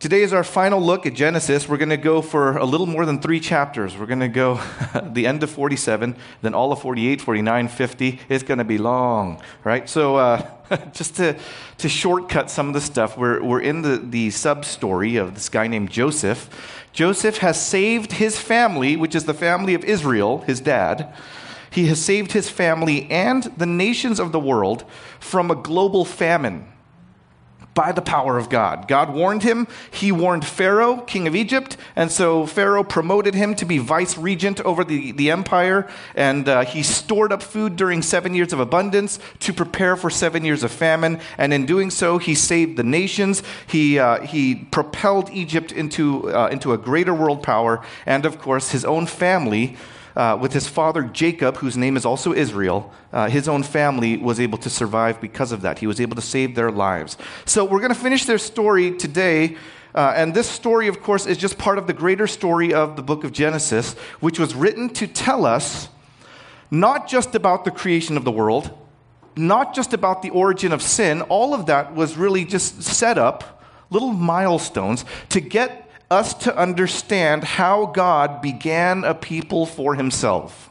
Today is our final look at Genesis. We're going to go for a little more than three chapters. We're going to go the end of 47, then all of 48, 49, 50. It's going to be long, right? So, uh, just to, to shortcut some of the stuff, we're, we're in the, the sub story of this guy named Joseph. Joseph has saved his family, which is the family of Israel, his dad. He has saved his family and the nations of the world from a global famine by the power of God. God warned him. He warned Pharaoh, king of Egypt, and so Pharaoh promoted him to be vice regent over the, the empire, and uh, he stored up food during seven years of abundance to prepare for seven years of famine, and in doing so, he saved the nations. He, uh, he propelled Egypt into, uh, into a greater world power, and of course, his own family uh, with his father Jacob, whose name is also Israel, uh, his own family was able to survive because of that. He was able to save their lives. So we're going to finish their story today. Uh, and this story, of course, is just part of the greater story of the book of Genesis, which was written to tell us not just about the creation of the world, not just about the origin of sin. All of that was really just set up, little milestones, to get us to understand how God began a people for himself.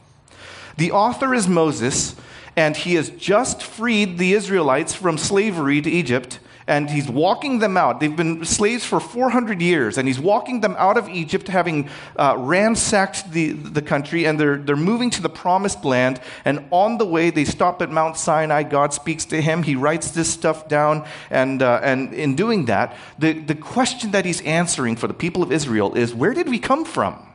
The author is Moses, and he has just freed the Israelites from slavery to Egypt and he's walking them out. They've been slaves for 400 years, and he's walking them out of Egypt, having uh, ransacked the, the country, and they're, they're moving to the promised land. And on the way, they stop at Mount Sinai. God speaks to him. He writes this stuff down, and, uh, and in doing that, the, the question that he's answering for the people of Israel is where did we come from?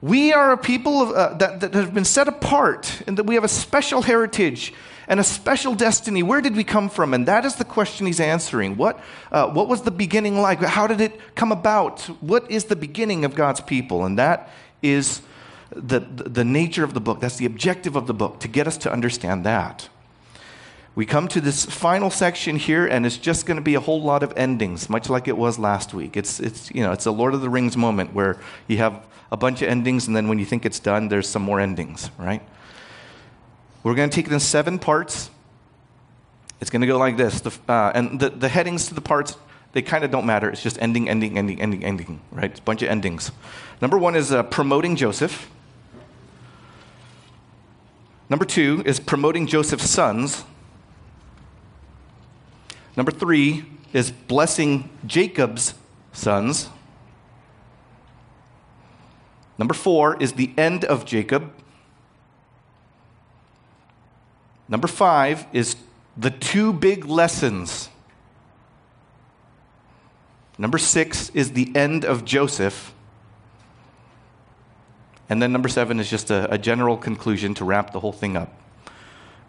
We are a people of, uh, that, that have been set apart, and that we have a special heritage and a special destiny. Where did we come from? And that is the question he's answering. What, uh, what was the beginning like? How did it come about? What is the beginning of God's people? And that is the, the nature of the book. That's the objective of the book, to get us to understand that. We come to this final section here, and it's just going to be a whole lot of endings, much like it was last week. It's, it's, you know, it's a Lord of the Rings moment where you have a bunch of endings, and then when you think it's done, there's some more endings, right? We're going to take it in seven parts. It's going to go like this. The, uh, and the, the headings to the parts, they kind of don't matter. It's just ending, ending, ending, ending, ending, right? It's a bunch of endings. Number one is uh, promoting Joseph. Number two is promoting Joseph's sons. Number three is blessing Jacob's sons. Number four is the end of Jacob. Number five is the two big lessons. Number six is the end of Joseph. And then number seven is just a, a, general conclusion to wrap the whole thing up.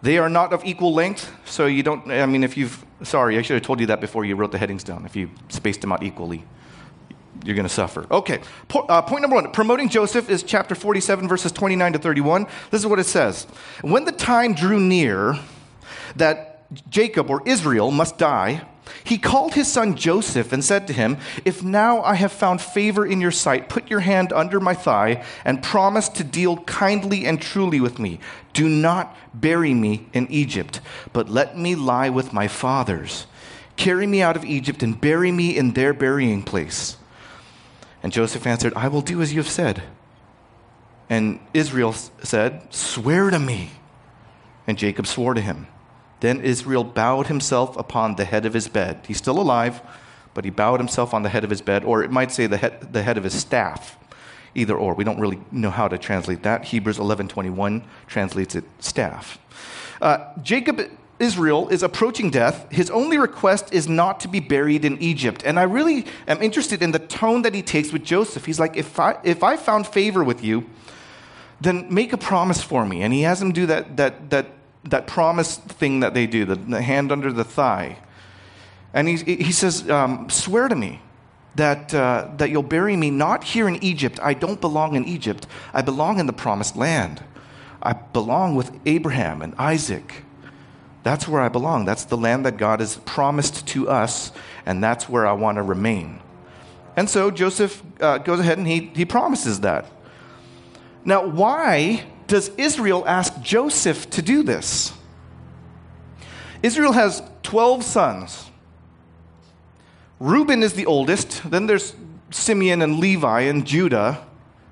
They are not of equal length, so you don't, I mean, if you've, sorry, I should have told you that before you wrote the headings down, if you spaced them out equally you're going to suffer. Okay, po- uh, point number one promoting Joseph is chapter 47, verses 29 to 31. This is what it says When the time drew near that Jacob or Israel must die, he called his son Joseph and said to him, If now I have found favor in your sight, put your hand under my thigh and promise to deal kindly and truly with me. Do not bury me in Egypt, but let me lie with my fathers. Carry me out of Egypt and bury me in their burying place. And Joseph answered, I will do as you have said. And Israel said, Swear to me. And Jacob swore to him. Then Israel bowed himself upon the head of his bed. He's still alive, but he bowed himself on the head of his bed, or it might say the head, the head of his staff. Either or. We don't really know how to translate that. Hebrews 11:21 translates it staff. Uh, Jacob Israel is approaching death, his only request is not to be buried in Egypt. And I really am interested in the tone that he takes with Joseph. He's like, if I, if I found favor with you, then make a promise for me. And he has him do that, that, that, that promise thing that they do, the, the hand under the thigh. And he, he says, um, Swear to me that, uh, that you'll bury me not here in Egypt. I don't belong in Egypt. I belong in the promised land. I belong with Abraham and Isaac that's where I belong. That's the land that God has promised to us, and that's where I want to remain. And so Joseph uh, goes ahead and he, he promises that. Now, why does Israel ask Joseph to do this? Israel has 12 sons. Reuben is the oldest, then there's Simeon and Levi and Judah,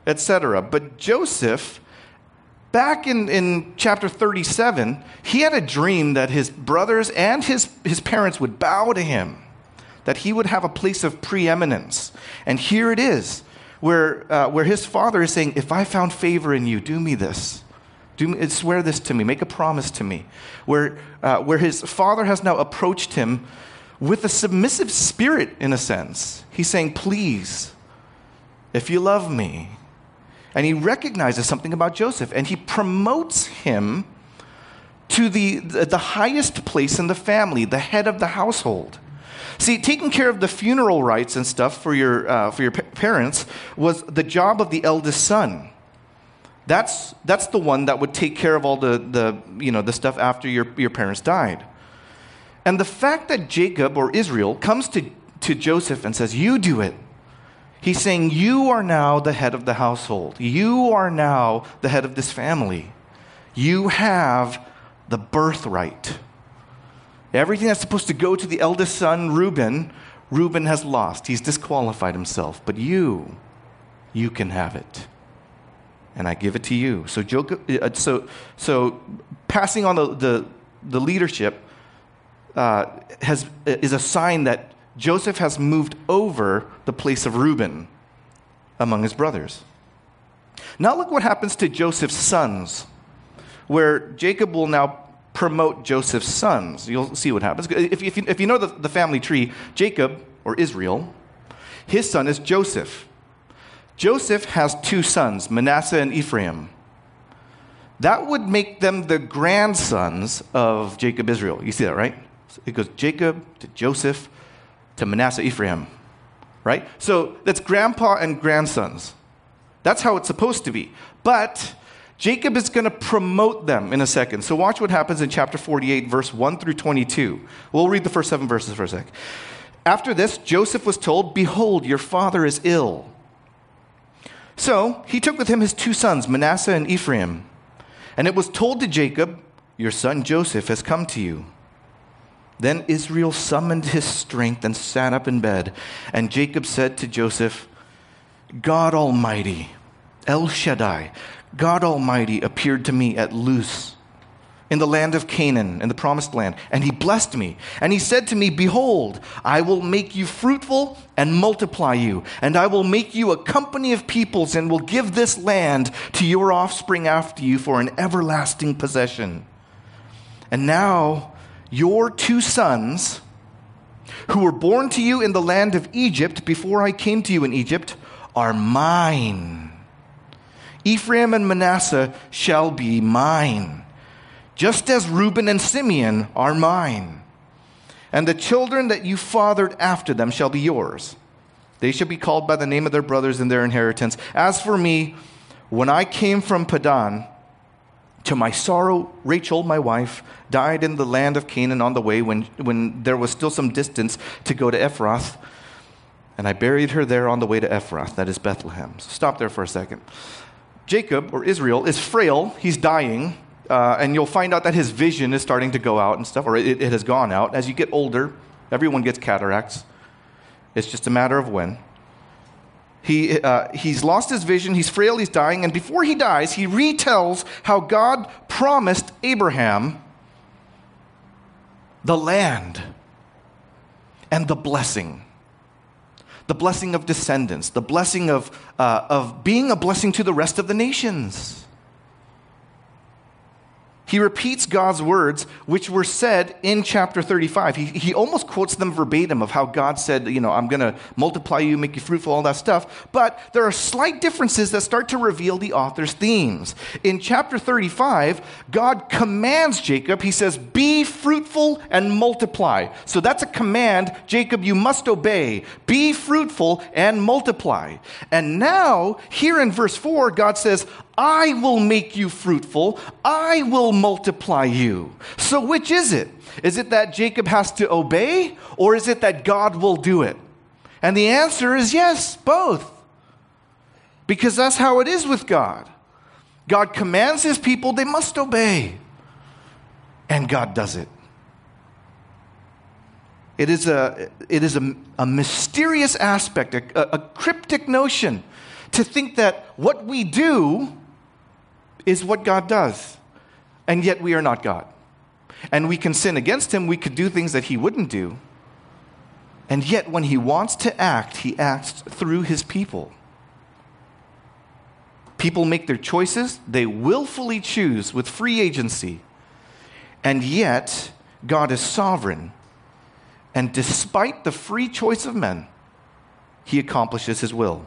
etc. But Joseph, back in, in chapter 37, he had a dream that his brothers and his, his parents would bow to him, that he would have a place of preeminence. And here it is, where, uh, where his father is saying, If I found favor in you, do me this. Do, swear this to me, make a promise to me. Where, uh, where his father has now approached him with a submissive spirit, in a sense. He's saying, Please, if you love me. And he recognizes something about Joseph and he promotes him to the, the highest place in the family, the head of the household. See, taking care of the funeral rites and stuff for your, uh, for your parents was the job of the eldest son. That's, that's the one that would take care of all the, the, you know, the stuff after your, your parents died. And the fact that Jacob or Israel comes to, to Joseph and says, You do it. He's saying, You are now the head of the household. You are now the head of this family. You have the birthright. Everything that's supposed to go to the eldest son, Reuben, Reuben has lost. He's disqualified himself. But you, you can have it. And I give it to you. So, uh, so, so passing on the, the, the leadership uh, has, is a sign that Joseph has moved over the place of Reuben among his brothers. Now, look what happens to Joseph's sons, where Jacob will now promote Joseph's sons. You'll see what happens. If, if, you, if you know the, the family tree, Jacob, or Israel, his son is Joseph. Joseph has two sons, Manasseh and Ephraim. That would make them the grandsons of Jacob Israel. You see that, right? It goes Jacob to Joseph to Manasseh Ephraim, right? So that's grandpa and grandsons. That's how it's supposed to be. But Jacob is going to promote them in a second. So watch what happens in chapter 48, verse 1 through 22. We'll read the first seven verses for a sec. After this, Joseph was told, Behold, your father is ill. So he took with him his two sons, Manasseh and Ephraim. And it was told to Jacob, Your son Joseph has come to you. Then Israel summoned his strength and sat up in bed. And Jacob said to Joseph, God Almighty, El Shaddai, God Almighty appeared to me at Luz in the land of Canaan, in the promised land, and he blessed me. And he said to me, Behold, I will make you fruitful and multiply you, and I will make you a company of peoples, and will give this land to your offspring after you for an everlasting possession. And now, your two sons, who were born to you in the land of Egypt before I came to you in Egypt, are mine. Ephraim and Manasseh shall be mine, just as Reuben and Simeon are mine. And the children that you fathered after them shall be yours. They shall be called by the name of their brothers in their inheritance. As for me, when I came from Padan, to my sorrow, Rachel, my wife, died in the land of Canaan on the way when, when there was still some distance to go to Ephrath. And I buried her there on the way to Ephrath, that is Bethlehem. So stop there for a second. Jacob, or Israel, is frail. He's dying. Uh, and you'll find out that his vision is starting to go out and stuff, or it, it has gone out. As you get older, everyone gets cataracts. It's just a matter of when. He, uh, he's lost his vision, he's frail, he's dying, and before he dies, he retells how God promised Abraham the land and the blessing the blessing of descendants, the blessing of, uh, of being a blessing to the rest of the nations. He repeats God's words, which were said in chapter 35. He, he almost quotes them verbatim of how God said, You know, I'm going to multiply you, make you fruitful, all that stuff. But there are slight differences that start to reveal the author's themes. In chapter 35, God commands Jacob, He says, Be fruitful and multiply. So that's a command, Jacob, you must obey. Be fruitful and multiply. And now, here in verse 4, God says, I will make you fruitful. I will multiply you. So, which is it? Is it that Jacob has to obey, or is it that God will do it? And the answer is yes, both. Because that's how it is with God. God commands his people, they must obey. And God does it. It is a, it is a, a mysterious aspect, a, a cryptic notion to think that what we do is what God does, and yet we are not God. And we can sin against Him, we could do things that He wouldn't do. And yet, when He wants to act, He acts through His people. People make their choices, they willfully choose with free agency. And yet, God is sovereign. And despite the free choice of men, he accomplishes his will.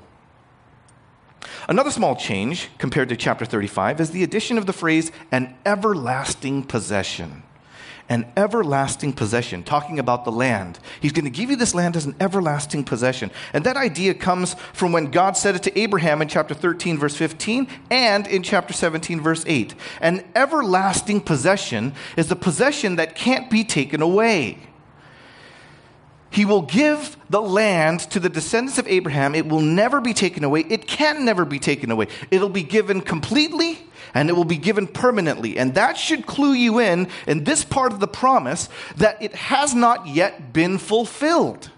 Another small change compared to chapter 35 is the addition of the phrase an everlasting possession an everlasting possession, talking about the land. He's going to give you this land as an everlasting possession. And that idea comes from when God said it to Abraham in chapter 13, verse 15, and in chapter 17, verse 8. An everlasting possession is a possession that can't be taken away. He will give the land to the descendants of Abraham. It will never be taken away. It can never be taken away. It'll be given completely and it will be given permanently. And that should clue you in, in this part of the promise, that it has not yet been fulfilled.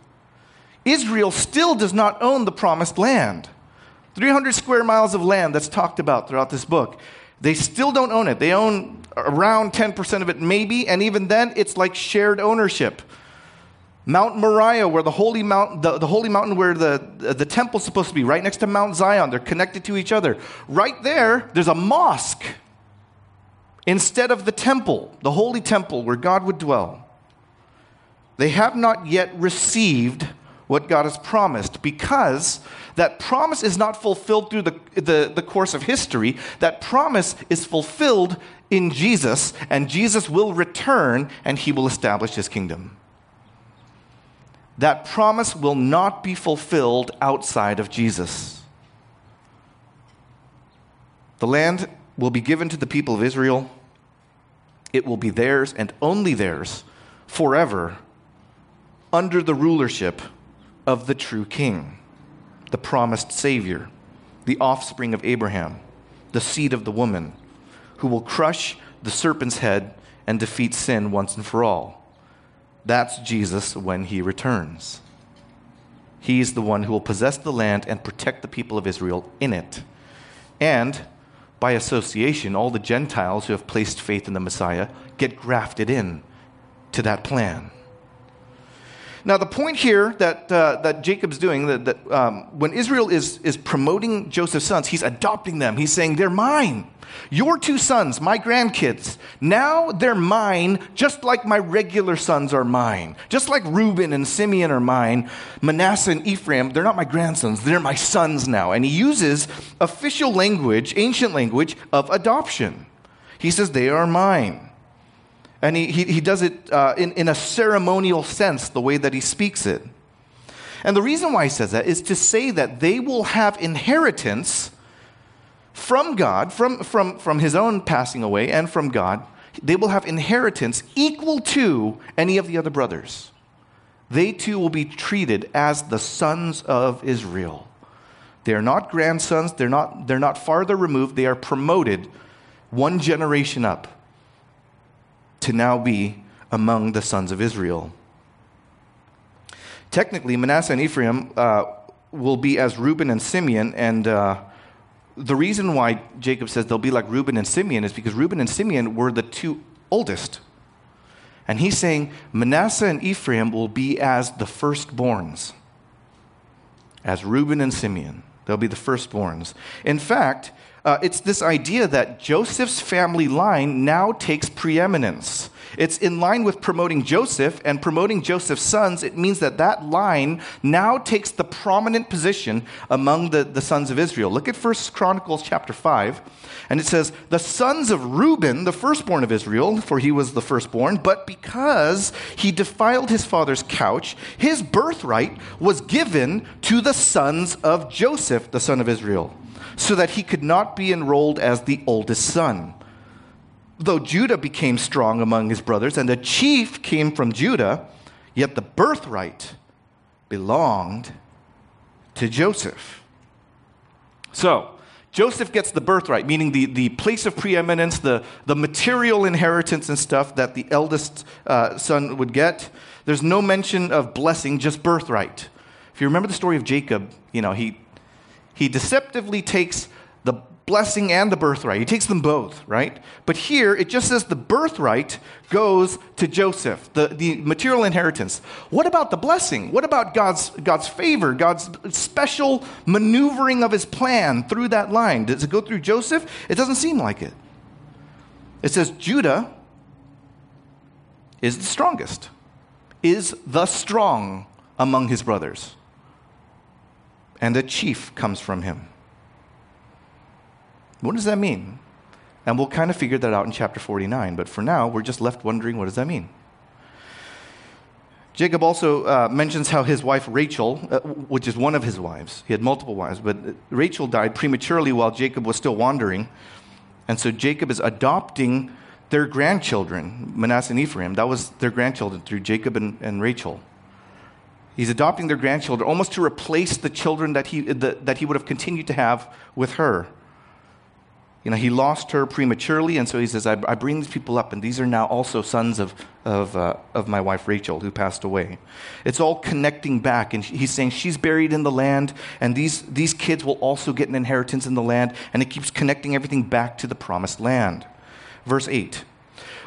Israel still does not own the promised land. 300 square miles of land that's talked about throughout this book. They still don't own it. They own around 10% of it, maybe, and even then, it's like shared ownership. Mount Moriah, where the holy mountain, the, the holy mountain where the, the temple's supposed to be, right next to Mount Zion. They're connected to each other. Right there, there's a mosque instead of the temple, the holy temple where God would dwell. They have not yet received what God has promised because that promise is not fulfilled through the, the, the course of history. That promise is fulfilled in Jesus, and Jesus will return and he will establish his kingdom that promise will not be fulfilled outside of Jesus. The land will be given to the people of Israel. It will be theirs and only theirs forever under the rulership of the true king, the promised Savior, the offspring of Abraham, the seed of the woman, who will crush the serpent's head and defeat sin once and for all. That's Jesus when he returns. He's the one who will possess the land and protect the people of Israel in it. And by association, all the Gentiles who have placed faith in the Messiah get grafted in to that plan. Now, the point here that, uh, that Jacob's doing, that, that um, when Israel is, is promoting Joseph's sons, he's adopting them. He's saying, They're mine. Your two sons, my grandkids, now they're mine just like my regular sons are mine. Just like Reuben and Simeon are mine, Manasseh and Ephraim, they're not my grandsons, they're my sons now. And he uses official language, ancient language, of adoption. He says, They are mine. And he, he, he does it uh, in, in a ceremonial sense, the way that he speaks it. And the reason why he says that is to say that they will have inheritance from God, from, from, from his own passing away, and from God. They will have inheritance equal to any of the other brothers. They too will be treated as the sons of Israel. They are not grandsons, they're not, they're not farther removed, they are promoted one generation up to now be among the sons of Israel. Technically, Manasseh and Ephraim uh, will be as Reuben and Simeon, and uh, the reason why Jacob says they'll be like Reuben and Simeon is because Reuben and Simeon were the two oldest. And he's saying Manasseh and Ephraim will be as the firstborns, as Reuben and Simeon. They'll be the firstborns. In fact, uh, it's this idea that Joseph's family line now takes preeminence. It's in line with promoting Joseph and promoting Joseph's sons. It means that that line now takes the prominent position among the, the sons of Israel. Look at 1 Chronicles chapter 5. And it says, The sons of Reuben, the firstborn of Israel, for he was the firstborn, but because he defiled his father's couch, his birthright was given to the sons of Joseph, the son of Israel so that he could not be enrolled as the oldest son. Though Judah became strong among his brothers, and the chief came from Judah, yet the birthright belonged to Joseph. So, Joseph gets the birthright, meaning the, the place of preeminence, the, the material inheritance and stuff that the eldest uh, son would get. There's no mention of blessing, just birthright. If you remember the story of Jacob, you know, he, he deceptively takes the blessing and the birthright. He takes them both, right? But here it just says the birthright goes to Joseph, the, the material inheritance. What about the blessing? What about God's, God's favor, God's special maneuvering of his plan through that line? Does it go through Joseph? It doesn't seem like it. It says Judah is the strongest, is the strong among his brothers. And the chief comes from him. What does that mean? And we'll kind of figure that out in chapter 49. But for now, we're just left wondering what does that mean? Jacob also uh, mentions how his wife Rachel, uh, which is one of his wives, he had multiple wives, but Rachel died prematurely while Jacob was still wandering. And so Jacob is adopting their grandchildren, Manasseh and Ephraim. That was their grandchildren through Jacob and, and Rachel. He's adopting their grandchildren almost to replace the children that he, the, that he would have continued to have with her. You know, he lost her prematurely, and so he says, I, I bring these people up, and these are now also sons of, of, uh, of my wife Rachel, who passed away. It's all connecting back, and he's saying she's buried in the land, and these, these kids will also get an inheritance in the land, and it keeps connecting everything back to the promised land. Verse 8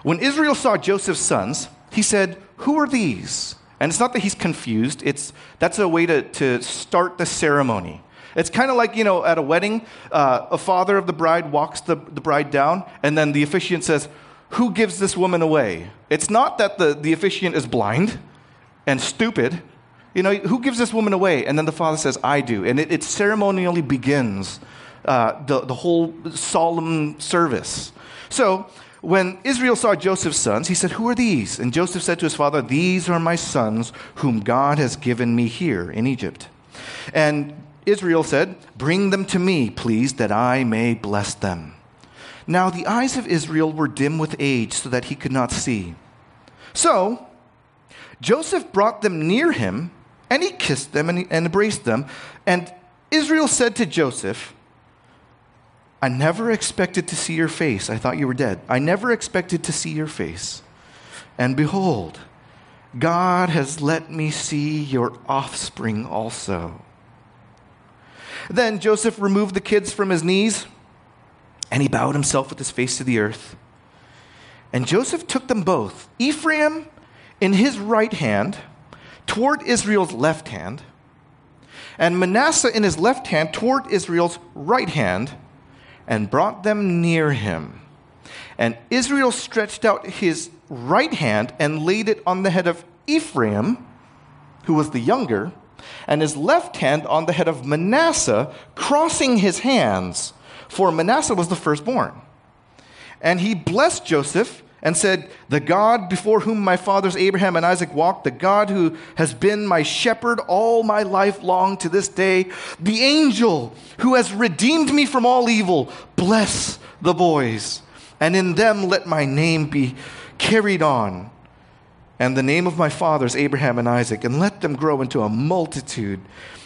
When Israel saw Joseph's sons, he said, Who are these? And it's not that he's confused, it's, that's a way to, to start the ceremony. It's kind of like, you know, at a wedding, uh, a father of the bride walks the, the bride down, and then the officiant says, Who gives this woman away? It's not that the, the officiant is blind and stupid. You know, who gives this woman away? And then the father says, I do. And it, it ceremonially begins uh, the, the whole solemn service. So, when Israel saw Joseph's sons, he said, Who are these? And Joseph said to his father, These are my sons whom God has given me here in Egypt. And Israel said, Bring them to me, please, that I may bless them. Now the eyes of Israel were dim with age, so that he could not see. So Joseph brought them near him, and he kissed them and, embraced them. And Israel said to Joseph, I never expected to see your face. I thought you were dead. I never expected to see your face. And behold, God has let me see your offspring also. Then Joseph removed the kids from his knees, and he bowed himself with his face to the earth. And Joseph took them both, Ephraim in his right hand, toward Israel's left hand, and Manasseh in his left hand toward Israel's right hand, and brought them near him. And Israel stretched out his right hand and laid it on the head of Ephraim, who was the younger, and his left hand on the head of Manasseh, crossing his hands, for Manasseh was the firstborn. And he blessed Joseph and said, The God before whom my fathers Abraham and Isaac walked, the God who has been my shepherd all my life long to this day, the angel who has redeemed me from all evil, bless the boys, and in them let my name be carried on and the name of my fathers, Abraham and Isaac, and let them grow into a multitude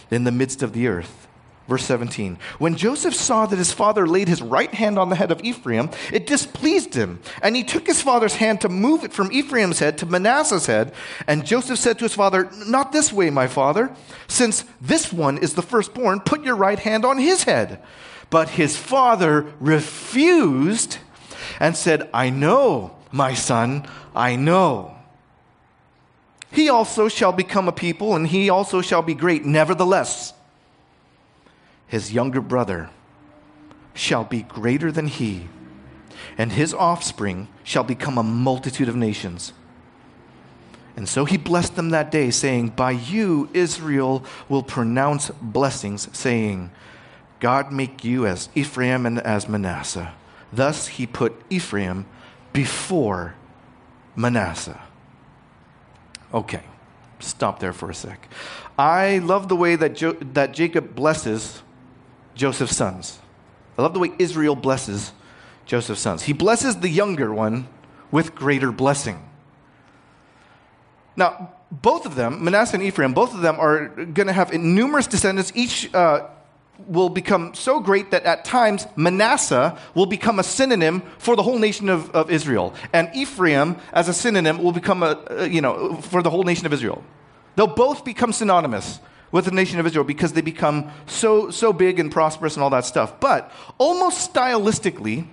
in the midst of the earth. Verse 17 When Joseph saw that his father laid his right hand on the head of Ephraim, it displeased him. And he took his father's hand to move it from Ephraim's head to Manasseh's head. And Joseph said to his father, Not this way, my father. Since this one is the firstborn, put your right hand on his head. But his father refused and said, I know, my son, I know he also shall become a people, and he also shall be great. Nevertheless, his younger brother shall be greater than he, and his offspring shall become a multitude of nations. And so he blessed them that day, saying, By you Israel will pronounce blessings, saying, God make you as Ephraim and as Manasseh. Thus he put Ephraim before Manasseh. Okay, stop there for a sec. I love the way that, jo- that Jacob blesses Joseph's sons. I love the way Israel blesses Joseph's sons. He blesses the younger one with greater blessing. Now, both of them, Manasseh and Ephraim, both of them are going to have numerous descendants, each uh, will become so great that at times Manasseh will become a synonym for the whole nation of, of Israel. And Ephraim, as a synonym, will become a, a, you know, for the whole nation of Israel. They'll both become synonymous with the nation of Israel because they become so, so big and prosperous and all that stuff. But almost stylistically,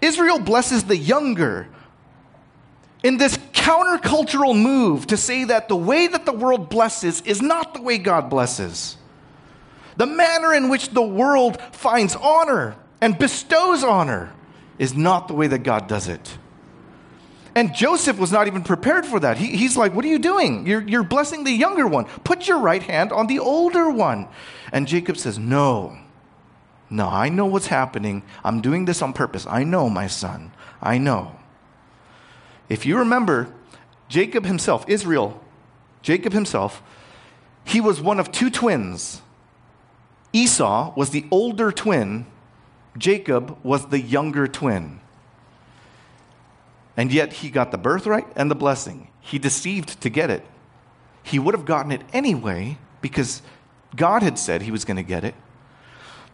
Israel blesses the younger in this countercultural move to say that the way that the world blesses is not the way God blesses. The manner in which the world finds honor and bestows honor is not the way that God does it. And Joseph was not even prepared for that. He, he's like, What are you doing? You're, you're blessing the younger one. Put your right hand on the older one. And Jacob says, No, no, I know what's happening. I'm doing this on purpose. I know, my son. I know. If you remember, Jacob himself, Israel, Jacob himself, he was one of two twins Esau was the older twin, Jacob was the younger twin. And yet he got the birthright and the blessing. He deceived to get it. He would have gotten it anyway because God had said he was going to get it.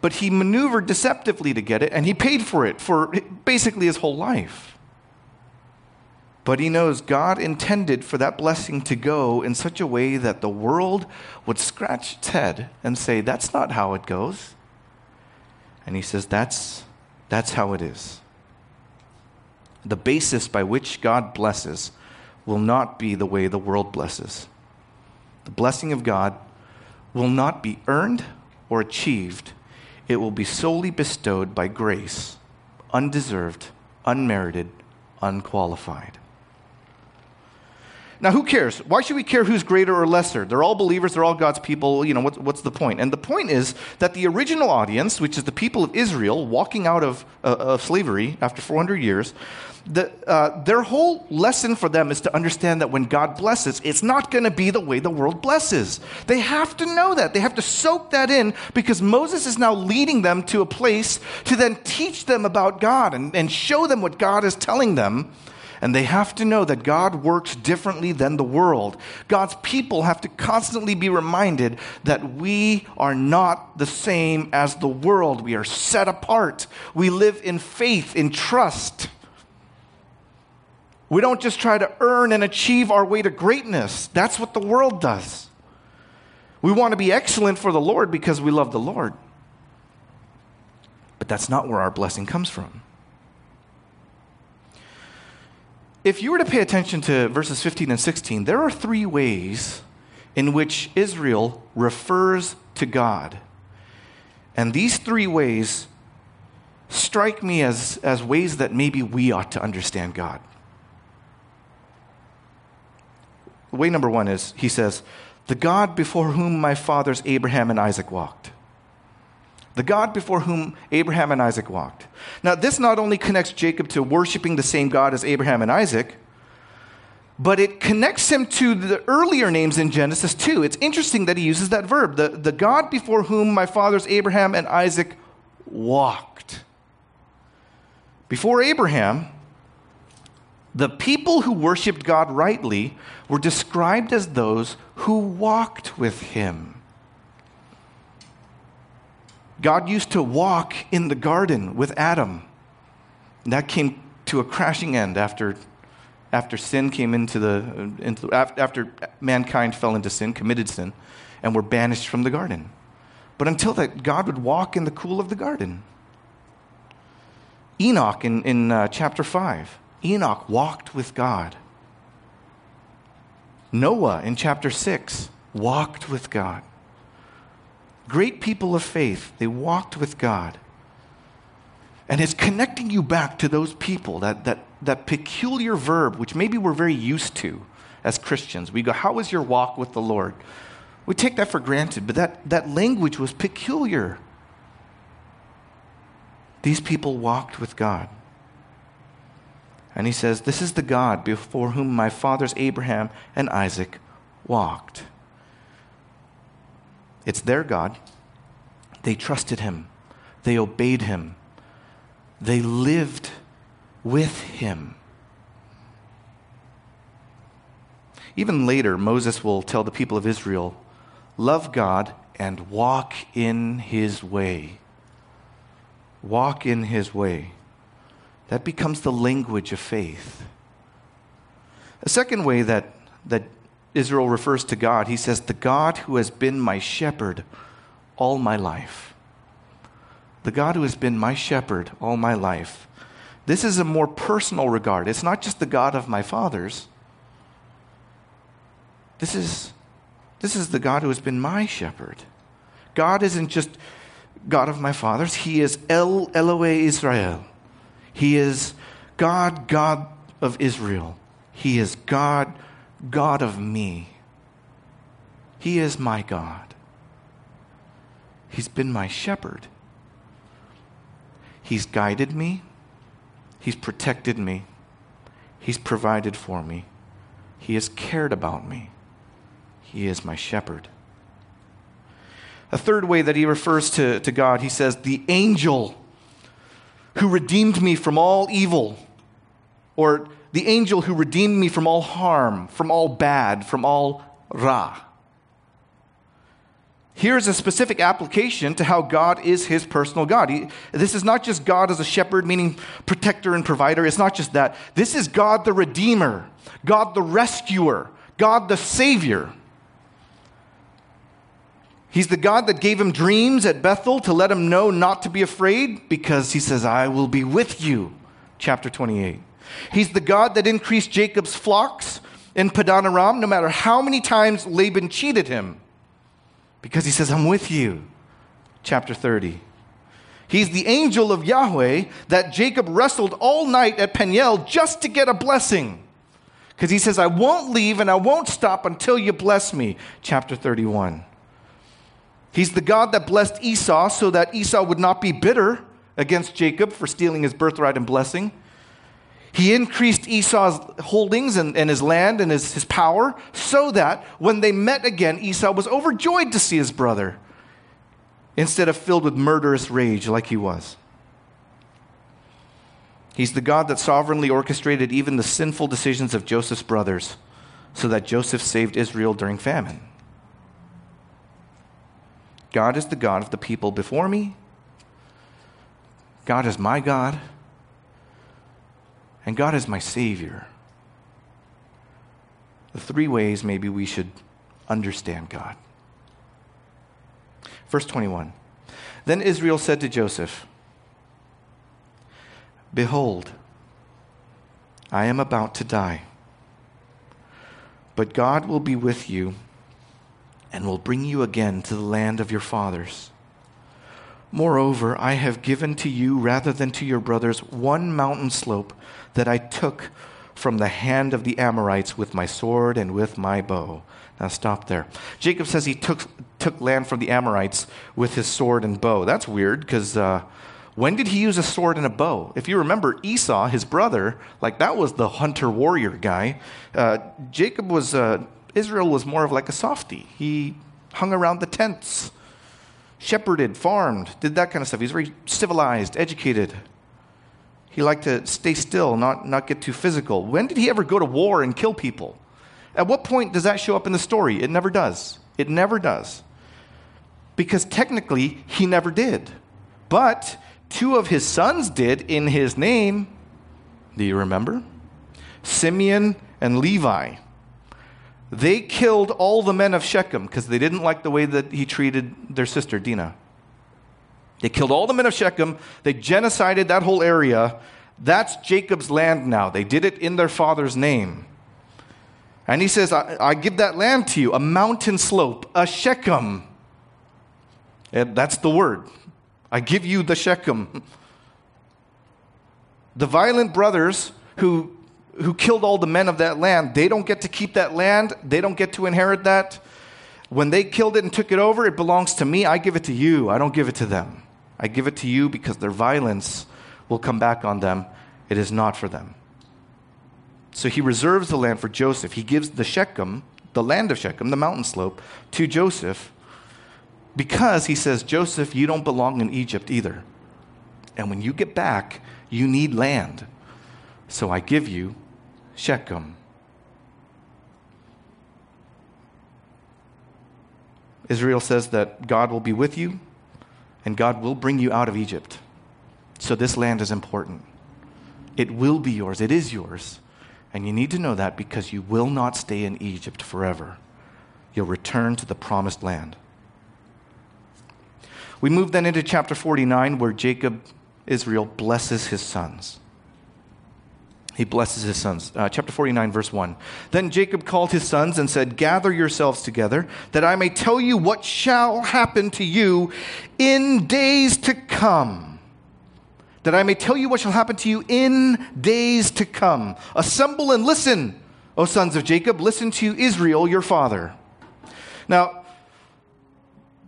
But he maneuvered deceptively to get it and he paid for it for basically his whole life. But he knows God intended for that blessing to go in such a way that the world would scratch its head and say, That's not how it goes. And he says, That's, that's how it is. The basis by which God blesses will not be the way the world blesses. The blessing of God will not be earned or achieved, it will be solely bestowed by grace, undeserved, unmerited, unqualified. Now, who cares? Why should we care who's greater or lesser? They're all believers, they're all God's people. You know, what's, what's the point? And the point is that the original audience, which is the people of Israel walking out of, uh, of slavery after 400 years, the, uh, their whole lesson for them is to understand that when God blesses, it's not going to be the way the world blesses. They have to know that. They have to soak that in because Moses is now leading them to a place to then teach them about God and, and show them what God is telling them and they have to know that God works differently than the world. God's people have to constantly be reminded that we are not the same as the world. We are set apart. We live in faith, in trust. We don't just try to earn and achieve our way to greatness. That's what the world does. We want to be excellent for the Lord because we love the Lord. But that's not where our blessing comes from if you were to pay attention to verses 15 and 16, there are three ways in which Israel refers to God. And these three ways strike me as, as ways that maybe we ought to understand God. Way number one is he says, The God before whom my fathers Abraham and Isaac walked the God before whom Abraham and Isaac walked. Now, this not only connects Jacob to worshiping the same God as Abraham and Isaac, but it connects him to the earlier names in Genesis too. It's interesting that he uses that verb, the, the God before whom my fathers Abraham and Isaac walked. Before Abraham, the people who worshiped God rightly were described as those who walked with him. God used to walk in the garden with Adam. And that came to a crashing end after, after sin came into the, into, after mankind fell into sin, committed sin, and were banished from the garden. But until that, God would walk in the cool of the garden. Enoch in, in uh, chapter 5, Enoch walked with God. Noah in chapter 6 walked with God great people of faith. They walked with God. And it's connecting you back to those people, that, that, that peculiar verb, which maybe we're very used to as Christians. We go, How is your walk with the Lord? We take that for granted, but that, that language was peculiar. These people walked with God. And he says, This is the God before whom my fathers Abraham and Isaac walked. It's their God. They trusted him, they obeyed him, they lived with him. Even later, Moses will tell the people of Israel, Love God and walk in his way. Walk in his way. That becomes the language of faith. A second way that, that Israel refers to God, he says, The God who has been my shepherd all my life. The God who has been my shepherd all my life. This is a more personal regard. It's not just the God of my fathers. This is, this is the God who has been my shepherd. God isn't just God of my fathers, He is El Israel. He is God, God of Israel. He is God, God of me. He is my God. He's been my shepherd. He's guided me. He's protected me. He's provided for me. He has cared about me. He is my shepherd. A third way that he refers to, to God, he says, the angel who redeemed me from all evil, or the angel who redeemed me from all harm, from all bad, from all ra. Here's a specific application to how God is his personal God. He, this is not just God as a shepherd, meaning protector and provider. It's not just that. This is God the Redeemer, God the Rescuer, God the Savior. He's the God that gave him dreams at Bethel to let him know not to be afraid because he says, I will be with you. Chapter 28. He's the God that increased Jacob's flocks in Padan Aram no matter how many times Laban cheated him because he says, I'm with you. Chapter 30. He's the angel of Yahweh that Jacob wrestled all night at Peniel just to get a blessing. Because he says, I won't leave and I won't stop until you bless me. Chapter 31. He's the God that blessed Esau so that Esau would not be bitter against Jacob for stealing his birthright and blessing. He increased Esau's holdings and, and his land and his, his power so that when they met again, Esau was overjoyed to see his brother instead of filled with murderous rage like he was. He's the God that sovereignly orchestrated even the sinful decisions of Joseph's brothers so that Joseph saved Israel during famine. God is the God of the people before me. God is my God. And God is my Savior. The three ways maybe we should understand God. Verse 21 Then Israel said to Joseph, Behold, I am about to die, but God will be with you and will bring you again to the land of your fathers. Moreover, I have given to you, rather than to your brothers, one mountain slope that I took from the hand of the Amorites with my sword and with my bow. Now stop there. Jacob says he took, took land from the Amorites with his sword and bow. That's weird because uh, when did he use a sword and a bow? If you remember Esau, his brother, like that was the hunter warrior guy. Uh, Jacob was. Uh, Israel was more of like a softy. He hung around the tents, shepherded, farmed, did that kind of stuff. He was very civilized, educated. He liked to stay still, not, not get too physical. When did he ever go to war and kill people? At what point does that show up in the story? It never does. It never does. Because technically, he never did. But two of his sons did in his name. Do you remember? Simeon and Levi. They killed all the men of Shechem because they didn't like the way that he treated their sister, Dinah. They killed all the men of Shechem. They genocided that whole area. That's Jacob's land now. They did it in their father's name. And he says, I, I give that land to you, a mountain slope, a Shechem. And that's the word. I give you the Shechem. The violent brothers who who killed all the men of that land, they don't get to keep that land. They don't get to inherit that. When they killed it and took it over, it belongs to me. I give it to you. I don't give it to them. I give it to you because their violence will come back on them. It is not for them. So he reserves the land for Joseph. He gives the Shechem, the land of Shechem, the mountain slope, to Joseph because he says, Joseph, you don't belong in Egypt either. And when you get back, you need land. So I give you Shechem. Israel says that God will be with you and God will bring you out of Egypt. So this land is important. It will be yours, it is yours. And you need to know that because you will not stay in Egypt forever. You'll return to the promised land. We move then into chapter 49 where Jacob, Israel, blesses his sons. He blesses his sons. Uh, chapter 49, verse 1. Then Jacob called his sons and said, Gather yourselves together, that I may tell you what shall happen to you in days to come. That I may tell you what shall happen to you in days to come. Assemble and listen, O sons of Jacob. Listen to Israel, your father. Now,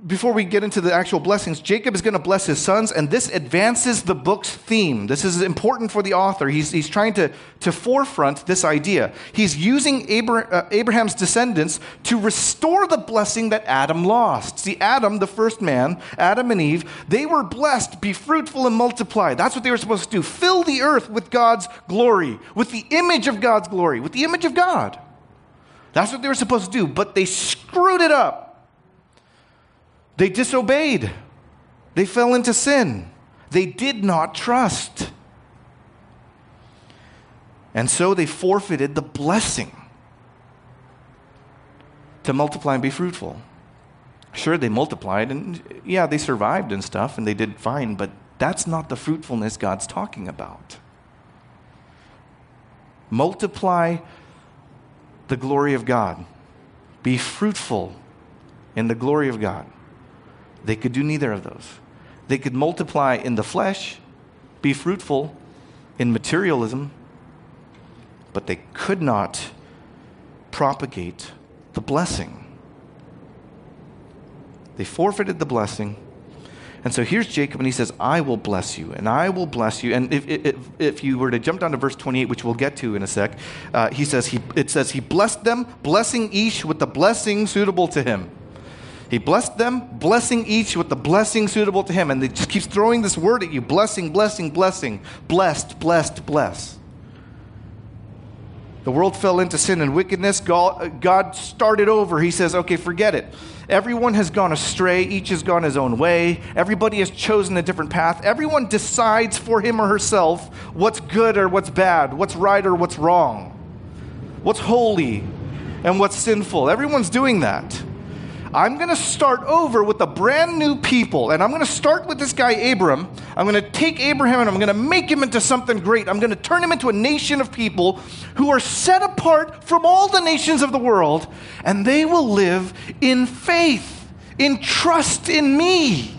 before we get into the actual blessings, Jacob is going to bless his sons, and this advances the book's theme. This is important for the author. He's, he's trying to, to forefront this idea. He's using Abraham, uh, Abraham's descendants to restore the blessing that Adam lost. See, Adam, the first man, Adam and Eve, they were blessed, be fruitful and multiply. That's what they were supposed to do. Fill the earth with God's glory, with the image of God's glory, with the image of God. That's what they were supposed to do, but they screwed it up. They disobeyed. They fell into sin. They did not trust. And so they forfeited the blessing to multiply and be fruitful. Sure, they multiplied and yeah, they survived and stuff and they did fine, but that's not the fruitfulness God's talking about. Multiply the glory of God, be fruitful in the glory of God. They could do neither of those. They could multiply in the flesh, be fruitful in materialism, but they could not propagate the blessing. They forfeited the blessing. And so here's Jacob, and he says, I will bless you, and I will bless you. And if, if, if you were to jump down to verse 28, which we'll get to in a sec, uh, he says, he, it says, He blessed them, blessing each with the blessing suitable to him. He blessed them, blessing each with the blessing suitable to him. And he just keeps throwing this word at you blessing, blessing, blessing, blessed, blessed, bless. The world fell into sin and wickedness. God started over. He says, okay, forget it. Everyone has gone astray. Each has gone his own way. Everybody has chosen a different path. Everyone decides for him or herself what's good or what's bad, what's right or what's wrong, what's holy and what's sinful. Everyone's doing that. I'm going to start over with a brand new people. And I'm going to start with this guy, Abram. I'm going to take Abraham and I'm going to make him into something great. I'm going to turn him into a nation of people who are set apart from all the nations of the world. And they will live in faith, in trust in me.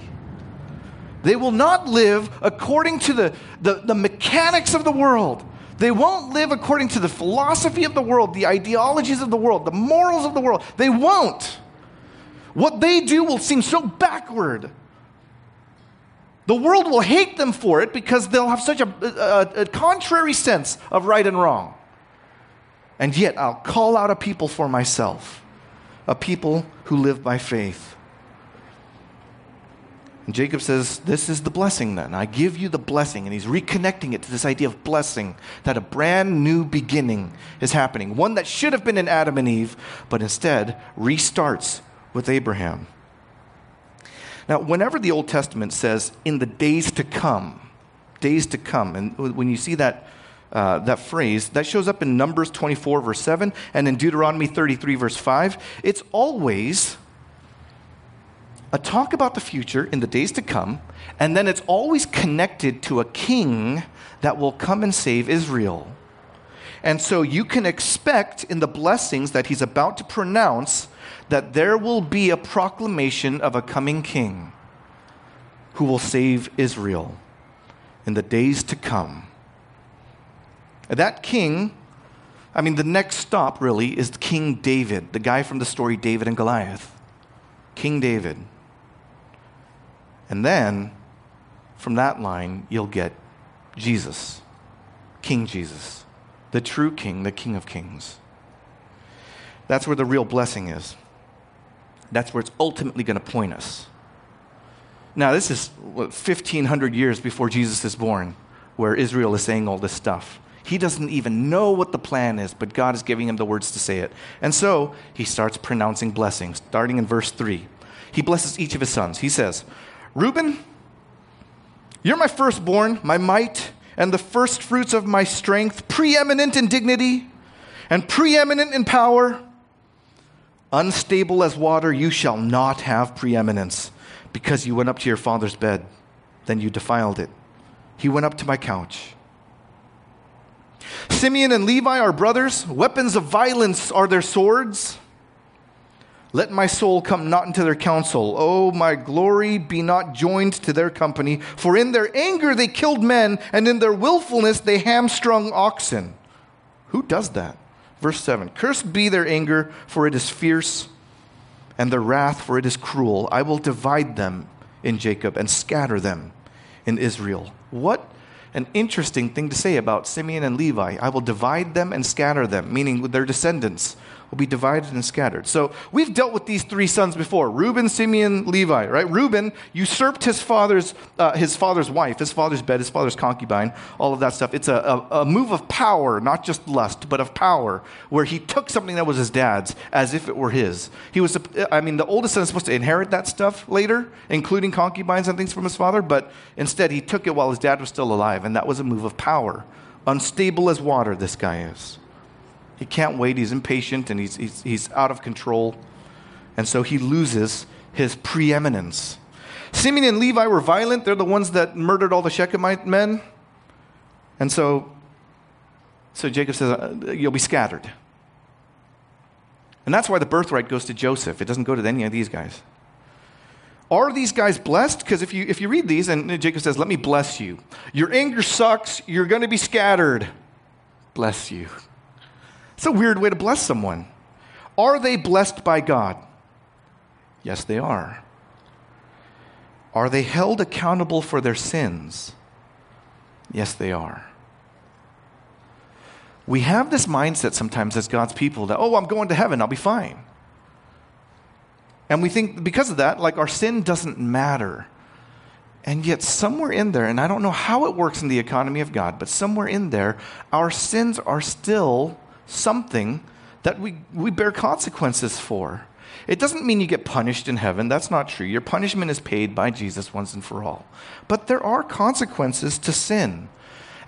They will not live according to the, the, the mechanics of the world. They won't live according to the philosophy of the world, the ideologies of the world, the morals of the world. They won't. What they do will seem so backward. The world will hate them for it because they'll have such a, a, a, contrary sense of right and wrong. And yet, I'll call out a people for myself, a people who live by faith. And Jacob says, This is the blessing then. I give you the blessing. And he's reconnecting it to this idea of blessing, that a brand new beginning is happening. One that should have been in Adam and Eve, but instead restarts with Abraham. Now, whenever the Old Testament says in the days to come, days to come, and when you see that, uh, that phrase, that shows up in Numbers 24, verse 7, and in Deuteronomy 33, verse 5, it's always a talk about the future in the days to come, and then it's always connected to a king that will come and save Israel. And so you can expect in the blessings that he's about to pronounce that there will be a proclamation of a coming king who will save Israel in the days to come. That king, I mean, the next stop really is King David, the guy from the story David and Goliath. King David. And then from that line, you'll get Jesus, King Jesus, the true king, the king of kings. That's where the real blessing is. That's where it's ultimately going to point us. Now, this is what, 1,500 years before Jesus is born, where Israel is saying all this stuff. He doesn't even know what the plan is, but God is giving him the words to say it. And so he starts pronouncing blessings, starting in verse 3. he blesses each of his sons. He says, Reuben, you're my firstborn, my might, and the first fruits of my strength, preeminent in dignity and preeminent in power. Unstable as water, you shall not have preeminence because you went up to your father's bed. Then you defiled it. He went up to my couch. Simeon and Levi are brothers. Weapons of violence are their swords. Let my soul come not into their counsel. Oh, my glory be not joined to their company. For in their anger they killed men, and in their willfulness they hamstrung oxen. Who does that? Verse 7 Cursed be their anger, for it is fierce, and their wrath, for it is cruel. I will divide them in Jacob and scatter them in Israel. What an interesting thing to say about Simeon and Levi. I will divide them and scatter them, meaning their descendants will be divided and scattered. So we've dealt with these three sons before Reuben, Simeon, Levi, right? Reuben usurped his father's, uh, his father's wife, his father's bed, his father's concubine, all of that stuff. It's a, a, a move of power, not just lust, but of power, where he took something that was his dad's as if it were his. He was, I mean, the oldest son is supposed to inherit that stuff later, including concubines and things from his father, but instead he took it while his dad was still alive, and that was a move of power. Unstable as water, this guy is. He can't wait. He's impatient and he's, he's, he's out of control. And so he loses his preeminence. Simeon and Levi were violent. They're the ones that murdered all the Shechemite men. And so, so Jacob says, uh, You'll be scattered. And that's why the birthright goes to Joseph. It doesn't go to any of these guys. Are these guys blessed? Because if you, if you read these, and Jacob says, Let me bless you. Your anger sucks. You're going to be scattered. Bless you. It's a weird way to bless someone. Are they blessed by God? Yes, they are. Are they held accountable for their sins? Yes, they are. We have this mindset sometimes as God's people that, oh, I'm going to heaven, I'll be fine. And we think because of that, like our sin doesn't matter. And yet, somewhere in there, and I don't know how it works in the economy of God, but somewhere in there, our sins are still something that we, we bear consequences for. It doesn't mean you get punished in heaven. That's not true. Your punishment is paid by Jesus once and for all. But there are consequences to sin.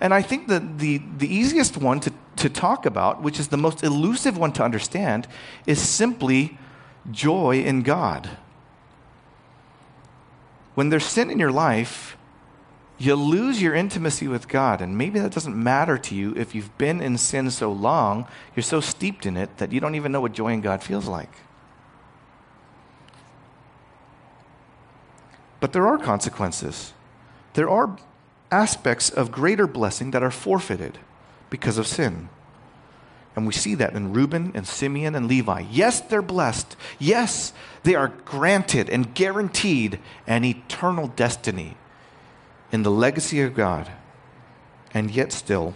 And I think that the, the easiest one to, to talk about, which is the most elusive one to understand, is simply joy in God. When there's sin in your life, you lose your intimacy with God. And maybe that doesn't matter to you if you've been in sin so long, you're so steeped in it that you don't even know what joy in God feels like. But there are consequences. There are aspects of greater blessing that are forfeited because of sin. And we see that in Reuben and Simeon and Levi. Yes, they're blessed. Yes, they are granted and guaranteed an eternal destiny in the legacy of God, and yet still,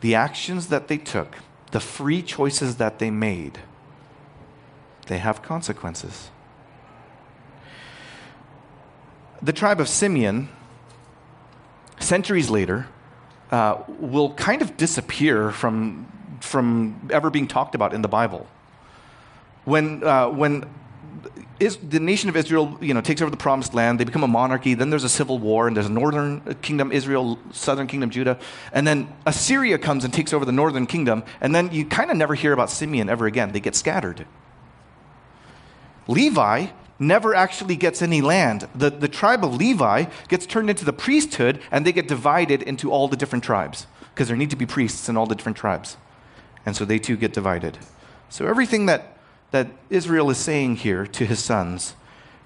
the actions that they took, the free choices that they made, they have consequences. The tribe of Simeon, centuries later, uh, will kind of disappear from, from ever being talked about in the Bible. When, uh, when is, the nation of Israel, you know, takes over the promised land. They become a monarchy. Then there's a civil war, and there's a northern kingdom, Israel, southern kingdom, Judah. And then Assyria comes and takes over the northern kingdom. And then you kind of never hear about Simeon ever again. They get scattered. Levi never actually gets any land. The, the tribe of Levi gets turned into the priesthood, and they get divided into all the different tribes because there need to be priests in all the different tribes. And so they too get divided. So everything that that Israel is saying here to his sons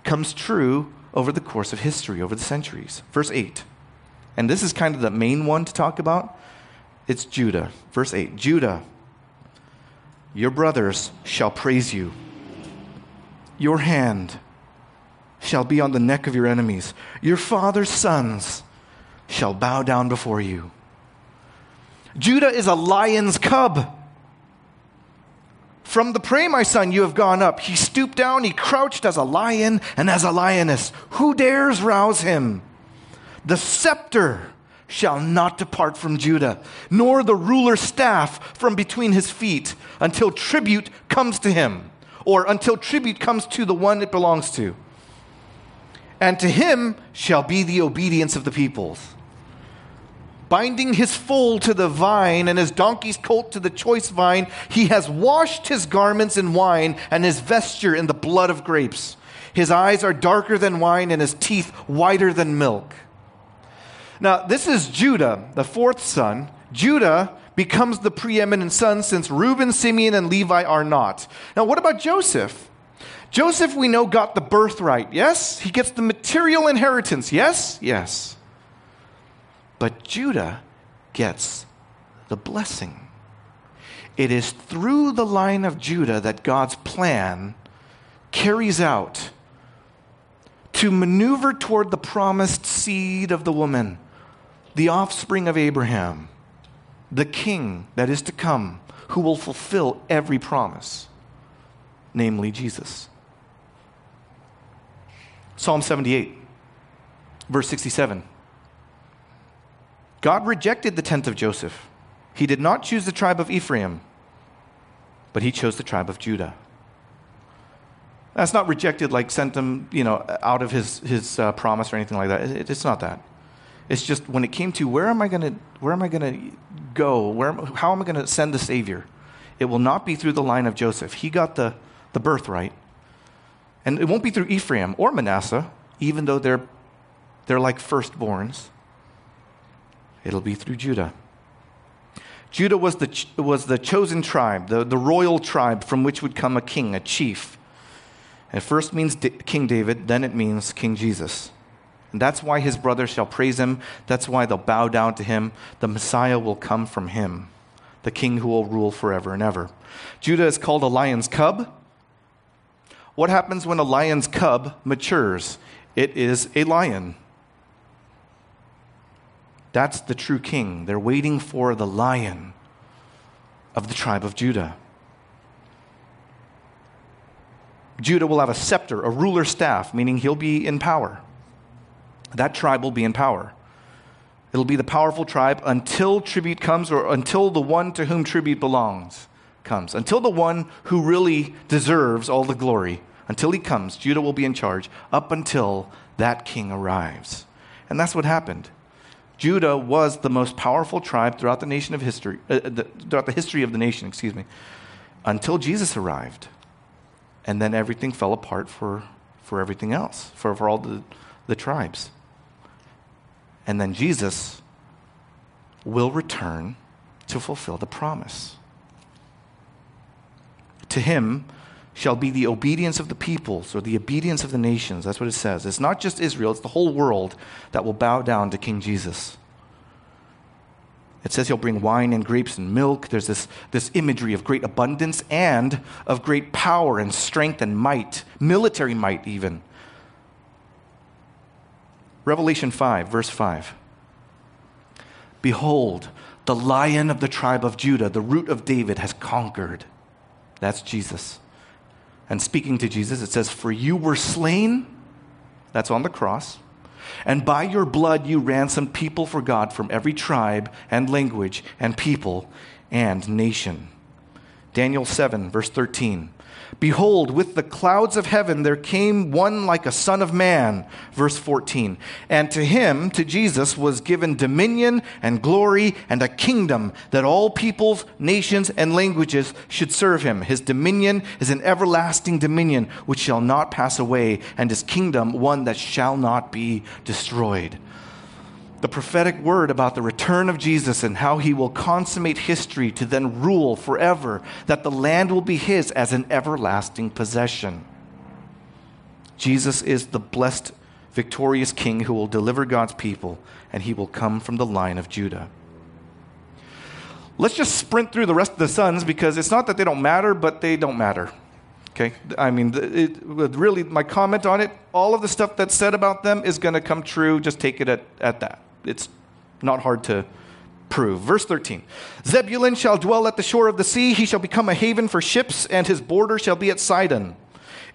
comes true over the course of history, over the centuries. Verse 8. And this is kind of the main one to talk about. It's Judah. Verse 8 Judah, your brothers shall praise you. Your hand shall be on the neck of your enemies. Your father's sons shall bow down before you. Judah is a lion's cub. From the prey, my son, you have gone up. He stooped down, he crouched as a lion and as a lioness. Who dares rouse him? The scepter shall not depart from Judah, nor the ruler's staff from between his feet, until tribute comes to him. or until tribute comes to the one it belongs to. And to him shall be the obedience of the peoples. Binding his foal to the vine and his donkey's colt to the choice vine, he has washed his garments in wine and his vesture in the blood of grapes. His eyes are darker than wine and his teeth whiter than milk. Now, this is Judah, the fourth son. Judah becomes the preeminent son since Reuben, Simeon, and Levi are not. Now, what about Joseph? Joseph, we know, got the birthright. Yes? He gets the material inheritance. Yes? Yes. But Judah gets the blessing. It is through the line of Judah that God's plan carries out to maneuver toward the promised seed of the woman, the offspring of Abraham, the king that is to come, who will fulfill every promise, namely Jesus. Psalm 78, verse 67. God rejected the tent of Joseph. He did not choose the tribe of Ephraim, but he chose the tribe of Judah. That's not rejected like sent him, you know, out of his, his uh, promise or anything like that. It, it's not that. It's just when it came to where am I going to where am I going to go? Where how am I going to send the Savior? It will not be through the line of Joseph. He got the, the birthright. And it won't be through Ephraim or Manasseh, even though they're, they're like firstborns. It'll be through Judah. Judah was the, was the chosen tribe, the, the royal tribe from which would come a king, a chief. It first means D- King David, then it means King Jesus. And that's why his brothers shall praise him. That's why they'll bow down to him. The Messiah will come from him, the king who will rule forever and ever. Judah is called a lion's cub. What happens when a lion's cub matures? It is a lion. That's the true king. They're waiting for the lion of the tribe of Judah. Judah will have a scepter, a ruler staff, meaning he'll be in power. That tribe will be in power. It'll be the powerful tribe until tribute comes or until the one to whom tribute belongs comes. Until the one who really deserves all the glory, until he comes, Judah will be in charge up until that king arrives. And that's what happened. Judah was the most powerful tribe throughout the nation of history, uh, the, throughout the history of the nation, excuse me, until Jesus arrived. And then everything fell apart for, for everything else, for, for all the, the tribes. And then Jesus will return to fulfill the promise. To him shall be the obedience of the peoples or the obedience of the nations. That's what it says. It's not just Israel, it's the whole world that will bow down to King Jesus. It says he'll bring wine and grapes and milk. There's this, this imagery of great abundance and of great power and strength and might, military might, even. Revelation 5, verse 5. Behold, the lion of the tribe of Judah, the root of David, has conquered. That's Jesus. And speaking to Jesus, it says, For you were slain, that's on the cross, and by your blood you ransomed people for God from every tribe and language and people and nation. Daniel 7, verse 13. Behold, with the clouds of heaven there came one like a son of man. Verse 14. And to him, to Jesus, was given dominion and glory and a kingdom that all peoples, nations, and languages should serve him. His dominion is an everlasting dominion which shall not pass away, and his kingdom one that shall not be destroyed the prophetic word about the return of Jesus and how he will consummate history to then rule forever, that the land will be his as an everlasting possession. Jesus is the blessed, victorious king who will deliver God's people, and he will come from the line of Judah. Let's just sprint through the rest of the sons because it's not that they don't matter, but they don't matter. Okay? I mean, it, really, my comment on it, all of the stuff that's said about them is going to come true. Just take it at, at that it's not hard to prove. Verse 13 Zebulun shall dwell at the shore of the sea, he shall become a haven for ships, and his border shall be at Sidon.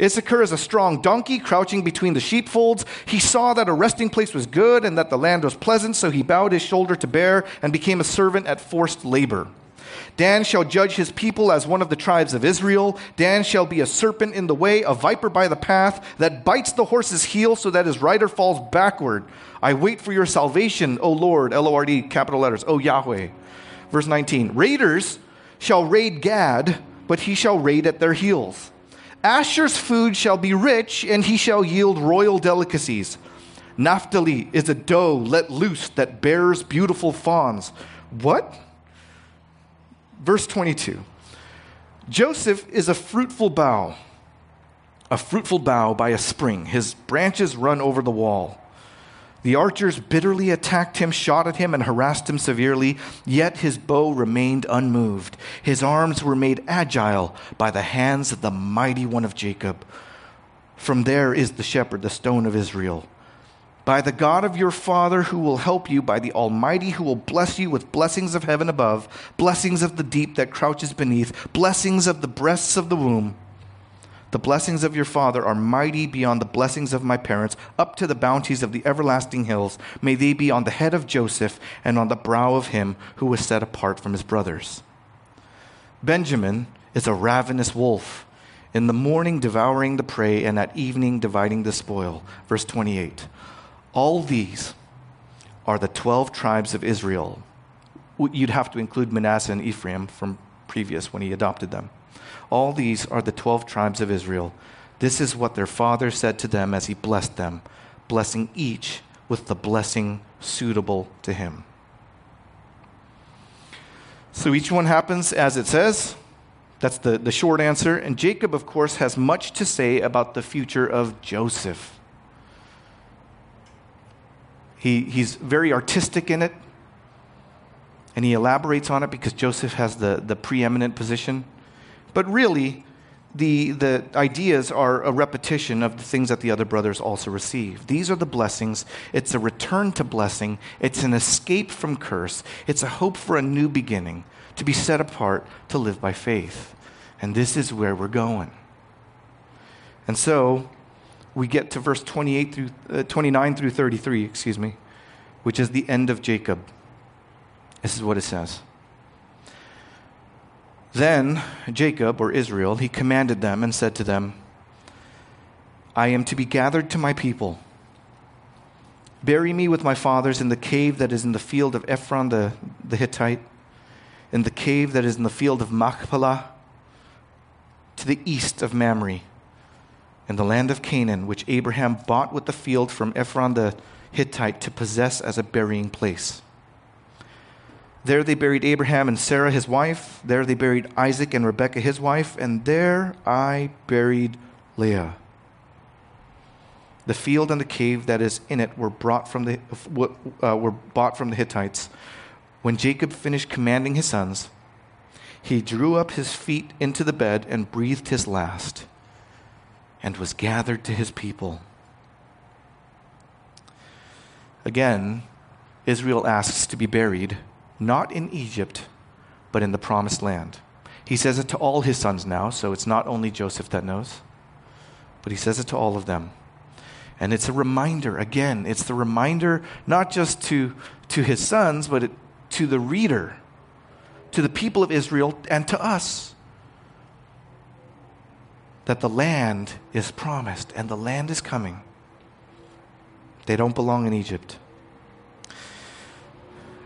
Issachar is a strong donkey crouching between the sheepfolds. He saw that a resting place was good and that the land was pleasant, so he bowed his shoulder to bear and became a servant at forced labor. Dan shall judge his people as one of the tribes of Israel. Dan shall be a serpent in the way, a viper by the path, that bites the horse's heel so that his rider falls backward. I wait for your salvation, O Lord, L O R D, capital letters, O Yahweh. Verse 19 Raiders shall raid Gad, but he shall raid at their heels. Asher's food shall be rich, and he shall yield royal delicacies. Naphtali is a doe let loose that bears beautiful fawns. What? Verse 22 Joseph is a fruitful bough, a fruitful bough by a spring. His branches run over the wall. The archers bitterly attacked him, shot at him, and harassed him severely, yet his bow remained unmoved. His arms were made agile by the hands of the mighty one of Jacob. From there is the shepherd, the stone of Israel by the God of your Father who will help you, by the Almighty who will bless you with blessings of heaven above, blessings of the deep that crouches beneath, blessings of the breasts of the womb. The blessings of your Father are mighty beyond the blessings of my parents, up to the bounties of the everlasting hills. May they be on the head of Joseph and on the brow of him who was set apart from his brothers. Benjamin is a ravenous wolf, in the morning devouring the prey, and at evening dividing the spoil. Verse 28. All these are the 12 tribes of Israel. You'd have to include Manasseh and Ephraim from previous when he adopted them. All these are the 12 tribes of Israel. This is what their father said to them as he blessed them, blessing each with the blessing suitable to him. So each one happens as it says. That's the, the short answer. And Jacob, of course, has much to say about the future of Joseph. He, he's very artistic in it, and he elaborates on it because Joseph has the, the preeminent position. But really, the, the ideas are a repetition of the things that the other brothers also receive. These are the blessings. It's a return to blessing, it's an escape from curse, it's a hope for a new beginning, to be set apart to live by faith. And this is where we're going. And so, we get to verse 28 through, uh, 29 through 33, excuse me, which is the end of Jacob. This is what it says. Then Jacob, or Israel, he commanded them and said to them, I am to be gathered to my people. Bury me with my fathers in the cave that is in the field of Ephron the, the Hittite, in the cave that is in the field of Machpelah, to the east of Mamre in the land of Canaan, which Abraham bought with the field from Ephron the Hittite to possess as a burying place. There they buried Abraham and Sarah his wife. There they buried Isaac and Rebekah his wife. And there I buried Leah. The field and the cave that is in it were, brought from the, uh, were bought from the Hittites. When Jacob finished commanding his sons, he drew up his feet into the bed and breathed his last and was gathered to his people. Again, Israel asks to be buried not in Egypt, but in the promised land. He says it to all his sons now, so it's not only Joseph that knows, but he says it to all of them. And it's a reminder, again, it's the reminder not just to, to his sons, but it, to the reader, to the people of Israel, and to us that the land is promised and the land is coming. They don't belong in Egypt.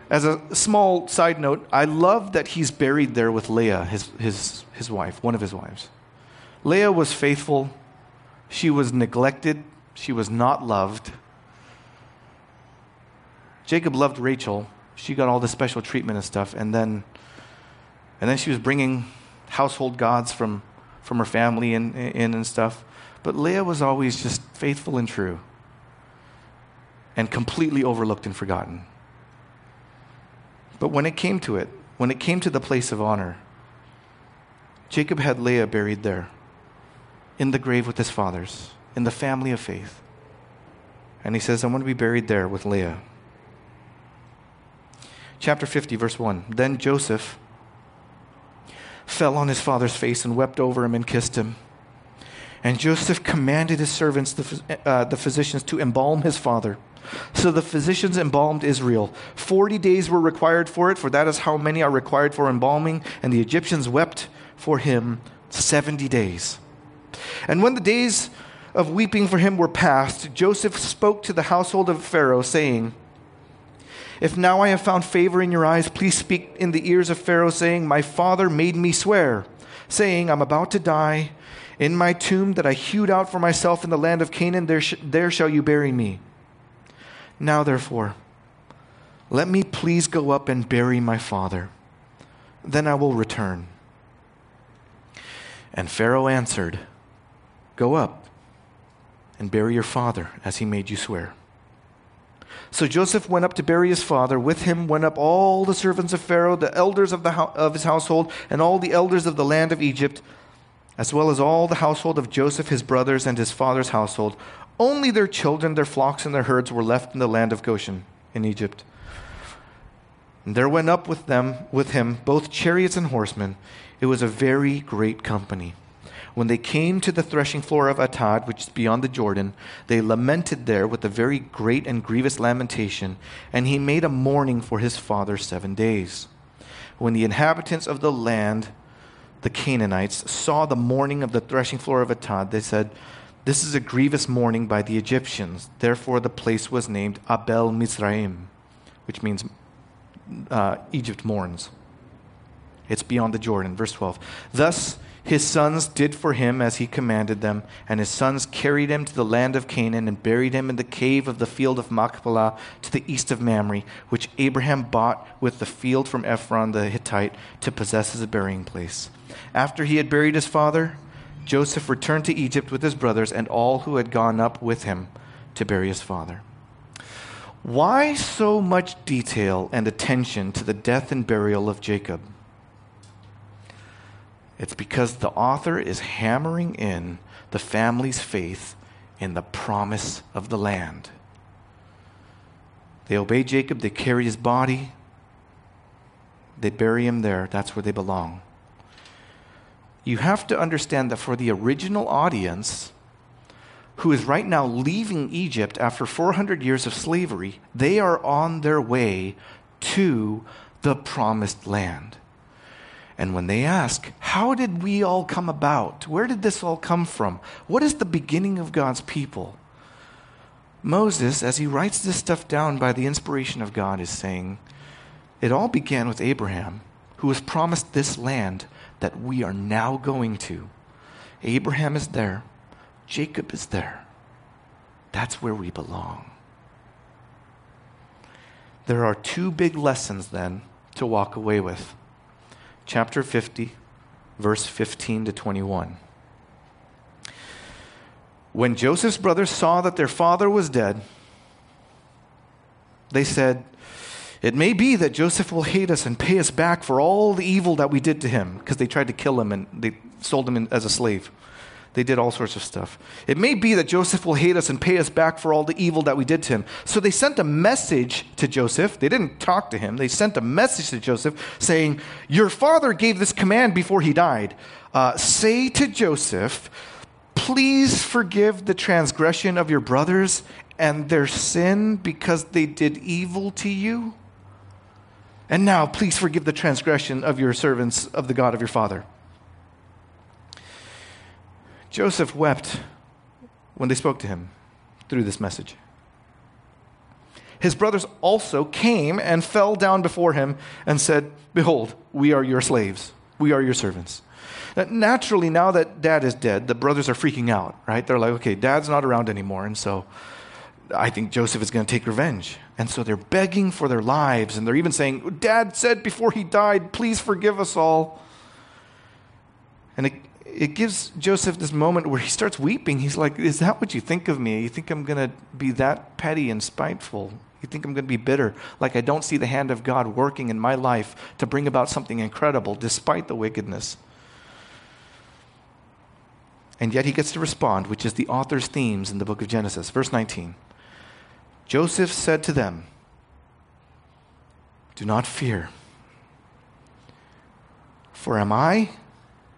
As a small side note, I love that he's buried there with Leah, his, his, his wife, one of his wives. Leah was faithful. She was neglected. She was not loved. Jacob loved Rachel. She got all the special treatment and stuff. And then, and then she was bringing household gods from from her family in, in and stuff. But Leah was always just faithful and true and completely overlooked and forgotten. But when it came to it, when it came to the place of honor, Jacob had Leah buried there in the grave with his fathers, in the family of faith. And he says, I want to be buried there with Leah. Chapter 50, verse 1. Then Joseph fell on his father's face and wept over him and kissed him. And Joseph commanded his servants, the, uh, the physicians, to embalm his father. So the physicians embalmed Israel. Forty days were required for it, for that is how many are required for embalming. And the Egyptians wept for him 70 days. And when the days of weeping for him were past, Joseph spoke to the household of Pharaoh, saying, If now I have found favor in your eyes, please speak in the ears of Pharaoh, saying, My father made me swear, saying, I'm about to die. In my tomb that I hewed out for myself in the land of Canaan, there, sh- there shall you bury me. Now, therefore, let me please go up and bury my father. Then I will return. And Pharaoh answered, Go up and bury your father as he made you swear. So Joseph went up to bury his father. With him went up all the servants of Pharaoh, the elders of, the of his household, and all the elders of the land of Egypt, as well as all the household of Joseph, his brothers, and his father's household. Only their children, their flocks, and their herds were left in the land of Goshen in Egypt. And there went up with them, with him, both chariots and horsemen. It was a very great company. When they came to the threshing floor of Atad, which is beyond the Jordan, they lamented there with a very great and grievous lamentation, and he made a mourning for his father seven days. When the inhabitants of the land, the Canaanites, saw the mourning of the threshing floor of Atad, they said, this is a grievous mourning by the Egyptians. Therefore, the place was named Abel Mizraim, which means uh, Egypt mourns. It's beyond the Jordan. Verse 12. Thus, his sons did for him as he commanded them, and his sons carried him to the land of Canaan and buried him in the cave of the field of Machpelah to the east of Mamre, which Abraham bought with the field from Ephron the Hittite to possess as a burying place. After he had buried his father, Joseph returned to Egypt with his brothers and all who had gone up with him to bury his father. Why so much detail and attention to the death and burial of Jacob? It's because the author is hammering in the family's faith in the promise of the land. They obey Jacob, they carry his body, they bury him there. That's where they belong you have to understand that for the original audience, who is right now leaving Egypt after 400 years of slavery, they are on their way to the promised land. And when they ask, How did we all come about? Where did this all come from? What is the beginning of God's people? Moses, as he writes this stuff down by the inspiration of God, is saying, It all began with Abraham, who was promised this land that we are now going to. Abraham is there, Jacob is there. That's where we belong. There are two big lessons then to walk away with. Chapter 50, verse 15 to 21. When Joseph's brothers saw that their father was dead, they said, it may be that Joseph will hate us and pay us back for all the evil that we did to him because they tried to kill him and they sold him as a slave. They did all sorts of stuff. It may be that Joseph will hate us and pay us back for all the evil that we did to him. So they sent a message to Joseph. They didn't talk to him. They sent a message to Joseph saying, Your father gave this command before he died. Uh, say to Joseph, Please forgive the transgression of your brothers and their sin because they did evil to you. And now, please forgive the transgression of your servants of the God of your father. Joseph wept when they spoke to him through this message. His brothers also came and fell down before him and said, Behold, we are your slaves, we are your servants. Naturally, now that dad is dead, the brothers are freaking out, right? They're like, okay, dad's not around anymore, and so I think Joseph is going to take revenge. And so they're begging for their lives, and they're even saying, Dad said before he died, please forgive us all. And it, gives Joseph this moment where he starts weeping. He's like, Is that what you think of me? You think I'm going to be that petty and spiteful? You think I'm going to be bitter? Like I don't see the hand of God working in my life to bring about something incredible despite the wickedness? And yet he gets to respond, which is the author's themes in the book of Genesis. Verse 19. Joseph said to them, Do not fear. For am I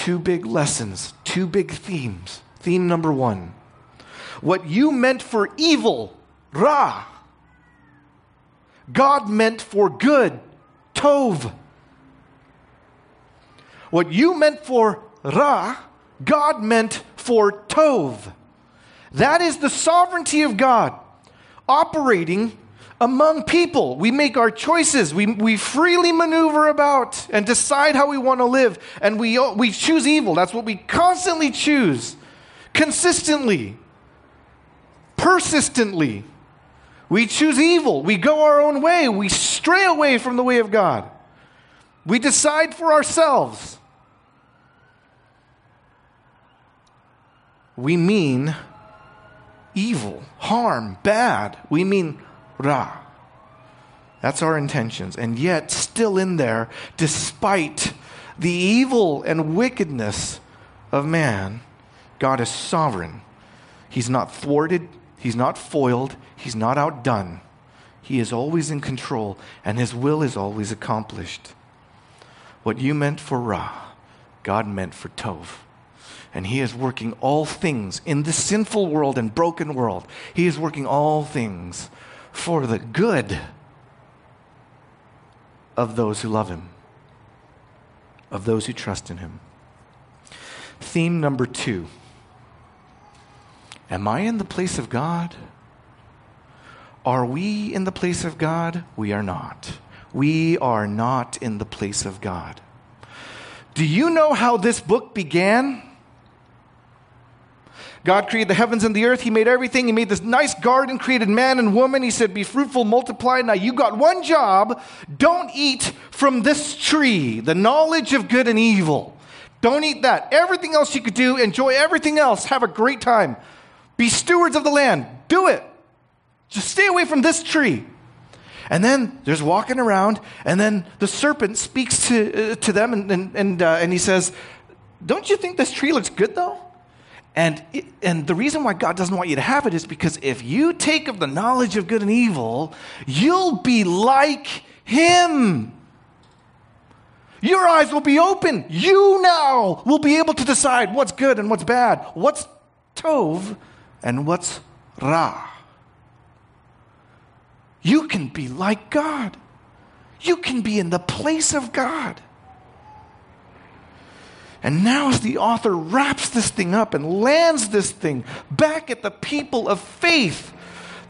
Two big lessons, two big themes. Theme number one what you meant for evil, Ra, God meant for good, Tov. What you meant for Ra, God meant for Tov. That is the sovereignty of God operating among people. We make our choices. We, we freely maneuver about and decide how we want to live. And we, we choose evil. That's what we constantly choose, consistently, persistently. We choose evil. We go our own way. We stray away from the way of God. We decide for ourselves. We mean evil, harm, bad. We mean Ra. That's our intentions. And yet, still in there, despite the evil and wickedness of man, God is sovereign. He's not thwarted, He's not foiled, He's not outdone. He is always in control, and His will is always accomplished. What you meant for Ra, God meant for Tov. And He is working all things in this sinful world and broken world. He is working all things for the good of those who love him, of those who trust in him. Theme number two Am I in the place of God? Are we in the place of God? We are not. We are not in the place of God. Do you know how this book began? God created the heavens and the earth. He made everything. He made this nice garden, created man and woman. He said, Be fruitful, multiply. Now you got one job. Don't eat from this tree, the knowledge of good and evil. Don't eat that. Everything else you could do, enjoy everything else. Have a great time. Be stewards of the land. Do it. Just stay away from this tree. And then there's walking around, and then the serpent speaks to, uh, to them, and, and, and, uh, and he says, Don't you think this tree looks good though? And, it, and the reason why God doesn't want you to have it is because if you take of the knowledge of good and evil, you'll be like Him. Your eyes will be open. You now will be able to decide what's good and what's bad, what's Tov and what's Ra. You can be like God. You can be in the place of God. And now, as the author wraps this thing up and lands this thing back at the people of faith,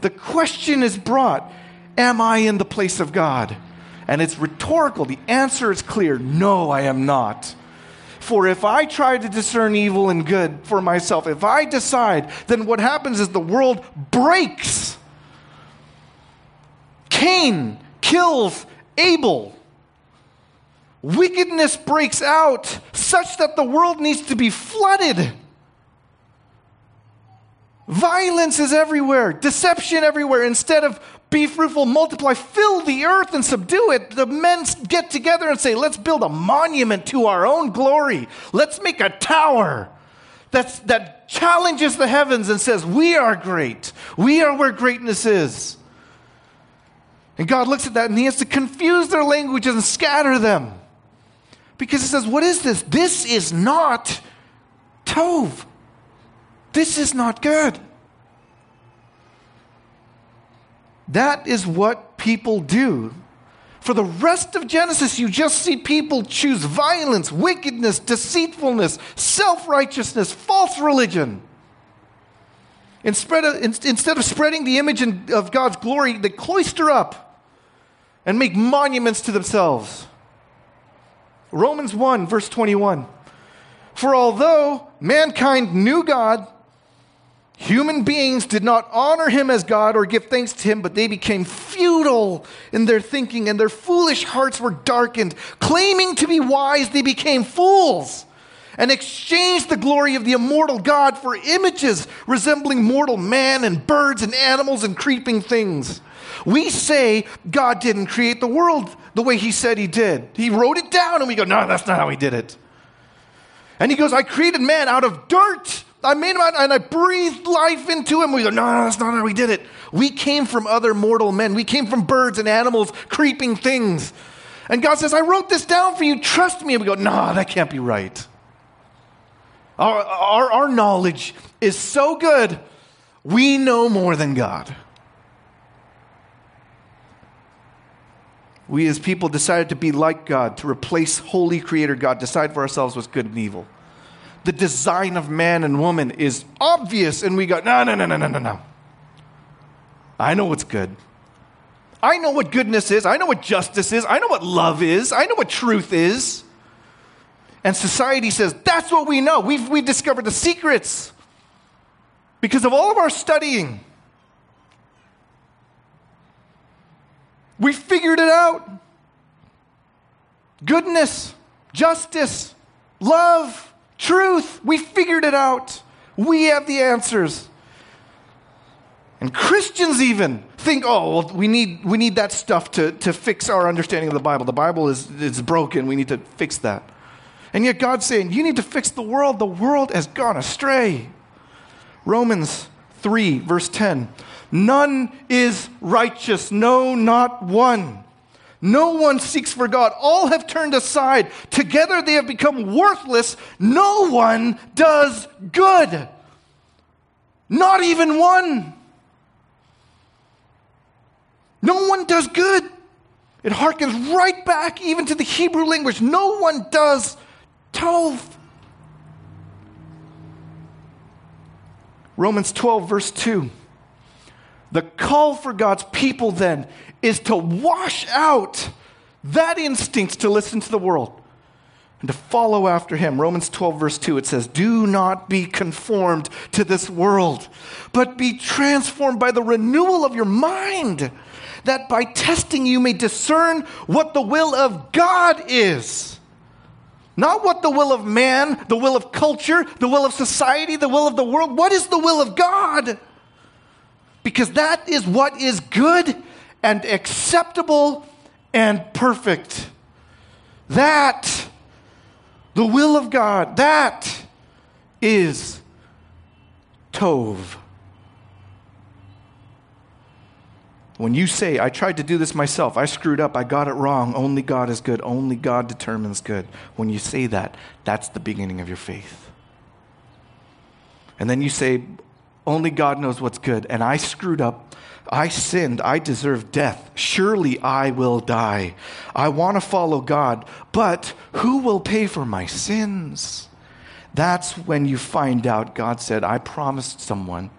the question is brought Am I in the place of God? And it's rhetorical. The answer is clear No, I am not. For if I try to discern evil and good for myself, if I decide, then what happens is the world breaks. Cain kills Abel. Wickedness breaks out such that the world needs to be flooded. Violence is everywhere, deception everywhere. Instead of be fruitful, multiply, fill the earth and subdue it, the men get together and say, let's build a monument to our own glory. Let's make a tower that's, that challenges the heavens and says, we are great. We are where greatness is. And God looks at that and he has to confuse their languages and scatter them. Because he says, What is this? This is not Tov. This is not good. That is what people do. For the rest of Genesis, you just see people choose violence, wickedness, deceitfulness, self righteousness, false religion. Instead of, instead of spreading the image of God's glory, they cloister up and make monuments to themselves. Romans 1, verse 21. For although mankind knew God, human beings did not honor him as God or give thanks to him, but they became futile in their thinking, and their foolish hearts were darkened. Claiming to be wise, they became fools and exchanged the glory of the immortal God for images resembling mortal man and birds and animals and creeping things. We say God didn't create the world the way He said He did. He wrote it down, and we go, no, that's not how He did it. And He goes, I created man out of dirt. I made him out and I breathed life into him. We go, no, no, that's not how we did it. We came from other mortal men. We came from birds and animals, creeping things. And God says, I wrote this down for you. Trust me. And we go, no, that can't be right. Our, our, our knowledge is so good, we know more than God. We as people decided to be like God, to replace holy creator God, decide for ourselves what's good and evil. The design of man and woman is obvious, and we go, no, no, no, no, no, no, no. I know what's good. I know what goodness is. I know what justice is. I know what love is. I know what truth is. And society says, that's what we know. We've, we've discovered the secrets because of all of our studying. We figured it out. Goodness, justice, love, truth. We figured it out. We have the answers. And Christians even think, oh, well, we need, we need that stuff to, to fix our understanding of the Bible. The Bible is, is broken. We need to fix that. And yet God's saying, you need to fix the world. The world has gone astray. Romans 3, verse 10. None is righteous, no, not one. No one seeks for God. All have turned aside. Together they have become worthless. No one does good. Not even one. No one does good. It harkens right back even to the Hebrew language. No one does tov. Romans 12, verse 2. The call for God's people then is to wash out that instinct to listen to the world and to follow after him. Romans 12, verse 2, it says, Do not be conformed to this world, but be transformed by the renewal of your mind, that by testing you may discern what the will of God is. Not what the will of man, the will of culture, the will of society, the will of the world. What is the will of God? because that is what is good and acceptable and perfect. That, the will of God, that is Tov. When you say, I tried to do this myself, I screwed up, I got it wrong, only God is good, only God determines good. When you say that, that's the beginning of your faith. And then you say, only God knows what's good. And I screwed up. I sinned. I deserve death. Surely I will die. I want to follow God, but who will pay for my sins? That's when you find out God said, I promised someone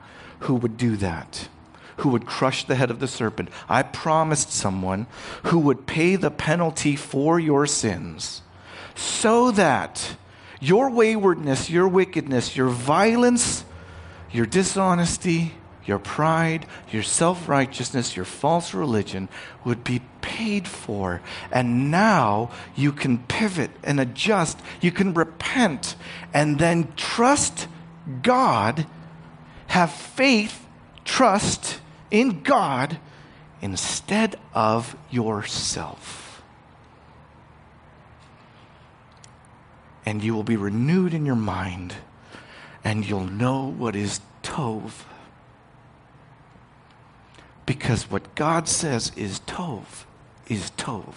who would do that, who would crush the head of the serpent. I promised someone who would pay the penalty for your sins so that your waywardness, your wickedness, your violence, your dishonesty, your pride, your self righteousness, your false religion would be paid for. And now you can pivot and adjust. You can repent and then trust God, have faith, trust in God instead of yourself. And you will be renewed in your mind and you'll know what is Tov. Because what God says is Tov is Tov.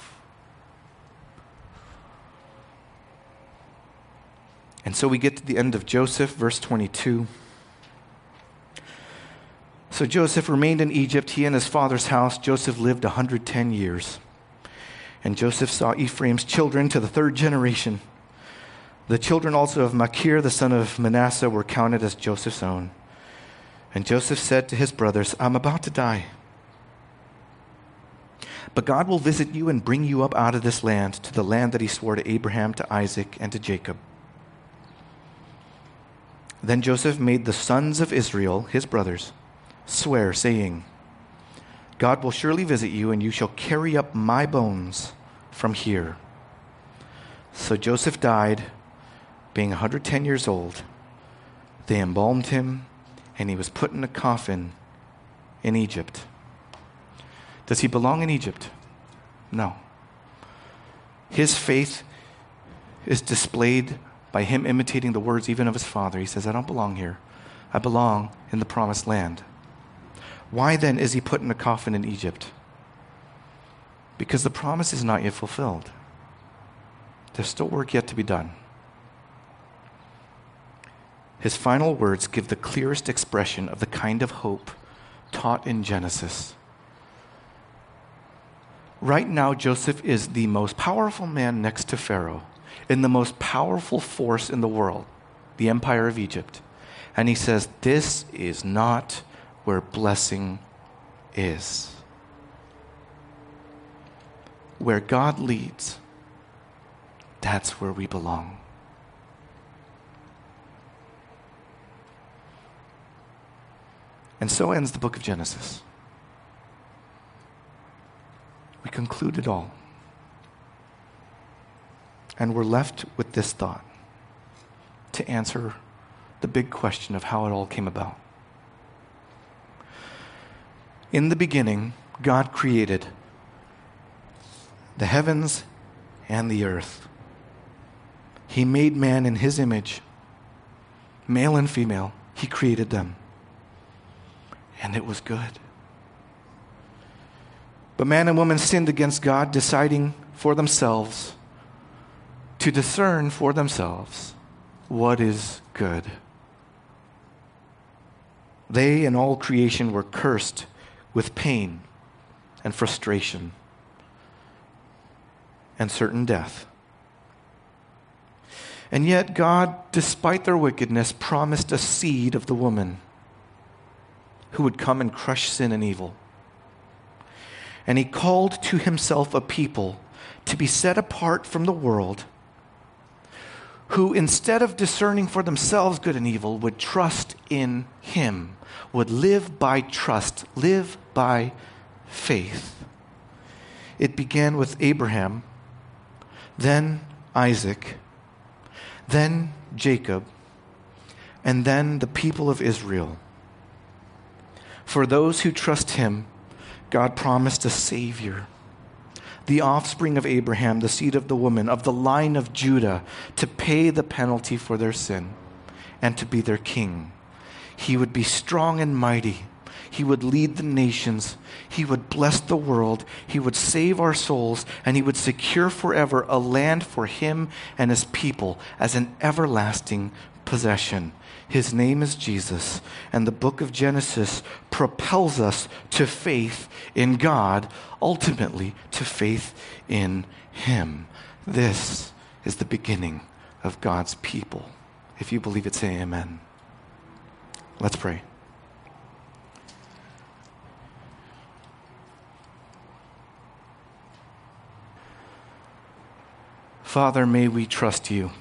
And so we get to the end of Joseph, verse 22. So Joseph remained in Egypt, he and his father's house. Joseph lived 110 years. And Joseph saw Ephraim's children to the third generation. The children also of Machir, the son of Manasseh, were counted as Joseph's own. And Joseph said to his brothers, I'm about to die. But God will visit you and bring you up out of this land to the land that he swore to Abraham, to Isaac, and to Jacob. Then Joseph made the sons of Israel, his brothers, swear, saying, God will surely visit you, and you shall carry up my bones from here. So Joseph died being 110 years old, they embalmed him, and he was put in a coffin in Egypt. Does he belong in Egypt? No. His faith is displayed by him imitating the words even of his father. He says, I don't belong here. I belong in the promised land. Why then is he put in a coffin in Egypt? Because the promise is not yet fulfilled. There's still work yet to be done. His final words give the clearest expression of the kind of hope taught in Genesis. Right now, Joseph is the most powerful man next to Pharaoh, in the most powerful force in the world, the empire of Egypt. And he says, This is not where blessing is. Where God leads, that's where we belong. And so ends the book of Genesis. We conclude it all. And we're left with this thought to answer the big question of how it all came about. In the beginning, God created the heavens and the earth. He made man in his image, male and female. He created them. And it was good. But man and woman sinned against God, deciding for themselves to discern for themselves what is good. They and all creation were cursed with pain and frustration and certain death. And yet, God, despite their wickedness, promised a seed of the woman who would come and crush sin and evil. And he called to himself a people to be set apart from the world who, instead of discerning for themselves good and evil, would trust in him, would live by trust, live by faith. It began with Abraham, then Isaac, then Jacob, and then the people of Israel. For those who trust him, God promised a Savior, the offspring of Abraham, the seed of the woman, of the line of Judah, to pay the penalty for their sin and to be their king. He would be strong and mighty. He would lead the nations. He would bless the world. He would save our souls. And he would secure forever a land for him and his people as an everlasting possession. His name is Jesus, and the book of Genesis propels us to faith in God, ultimately to faith in Him. This is the beginning of God's people. If you believe it, say amen. Let's pray. Father, may we trust you.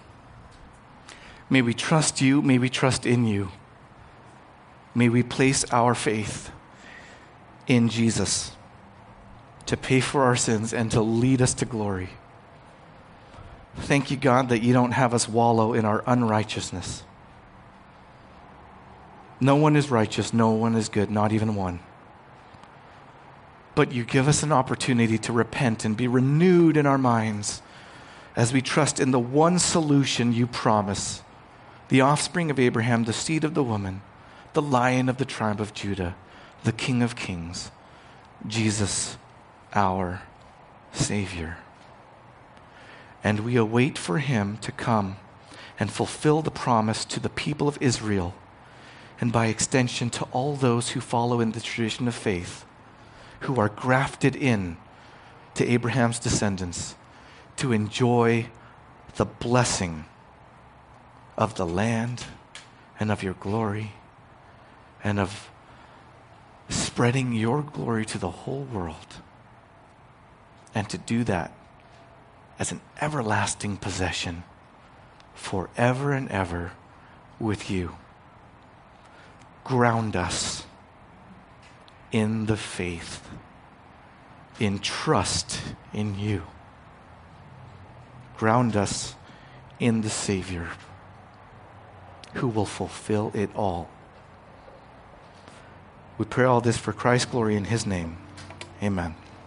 May we trust you. May we trust in you. May we place our faith in Jesus to pay for our sins and to lead us to glory. Thank you, God, that you don't have us wallow in our unrighteousness. No one is righteous, no one is good, not even one. But you give us an opportunity to repent and be renewed in our minds as we trust in the one solution you promise the offspring of Abraham, the seed of the woman, the lion of the tribe of Judah, the King of kings, Jesus, our Savior. And we await for him to come and fulfill the promise to the people of Israel, and by extension to all those who follow in the tradition of faith, who are grafted in to Abraham's descendants to enjoy the blessing of the land and of your glory and of spreading your glory to the whole world. And to do that as an everlasting possession forever and ever with you. Ground us in the faith, in trust in you ground us in the Savior who will fulfill it all. We pray all this for Christ's glory in His name. Amen.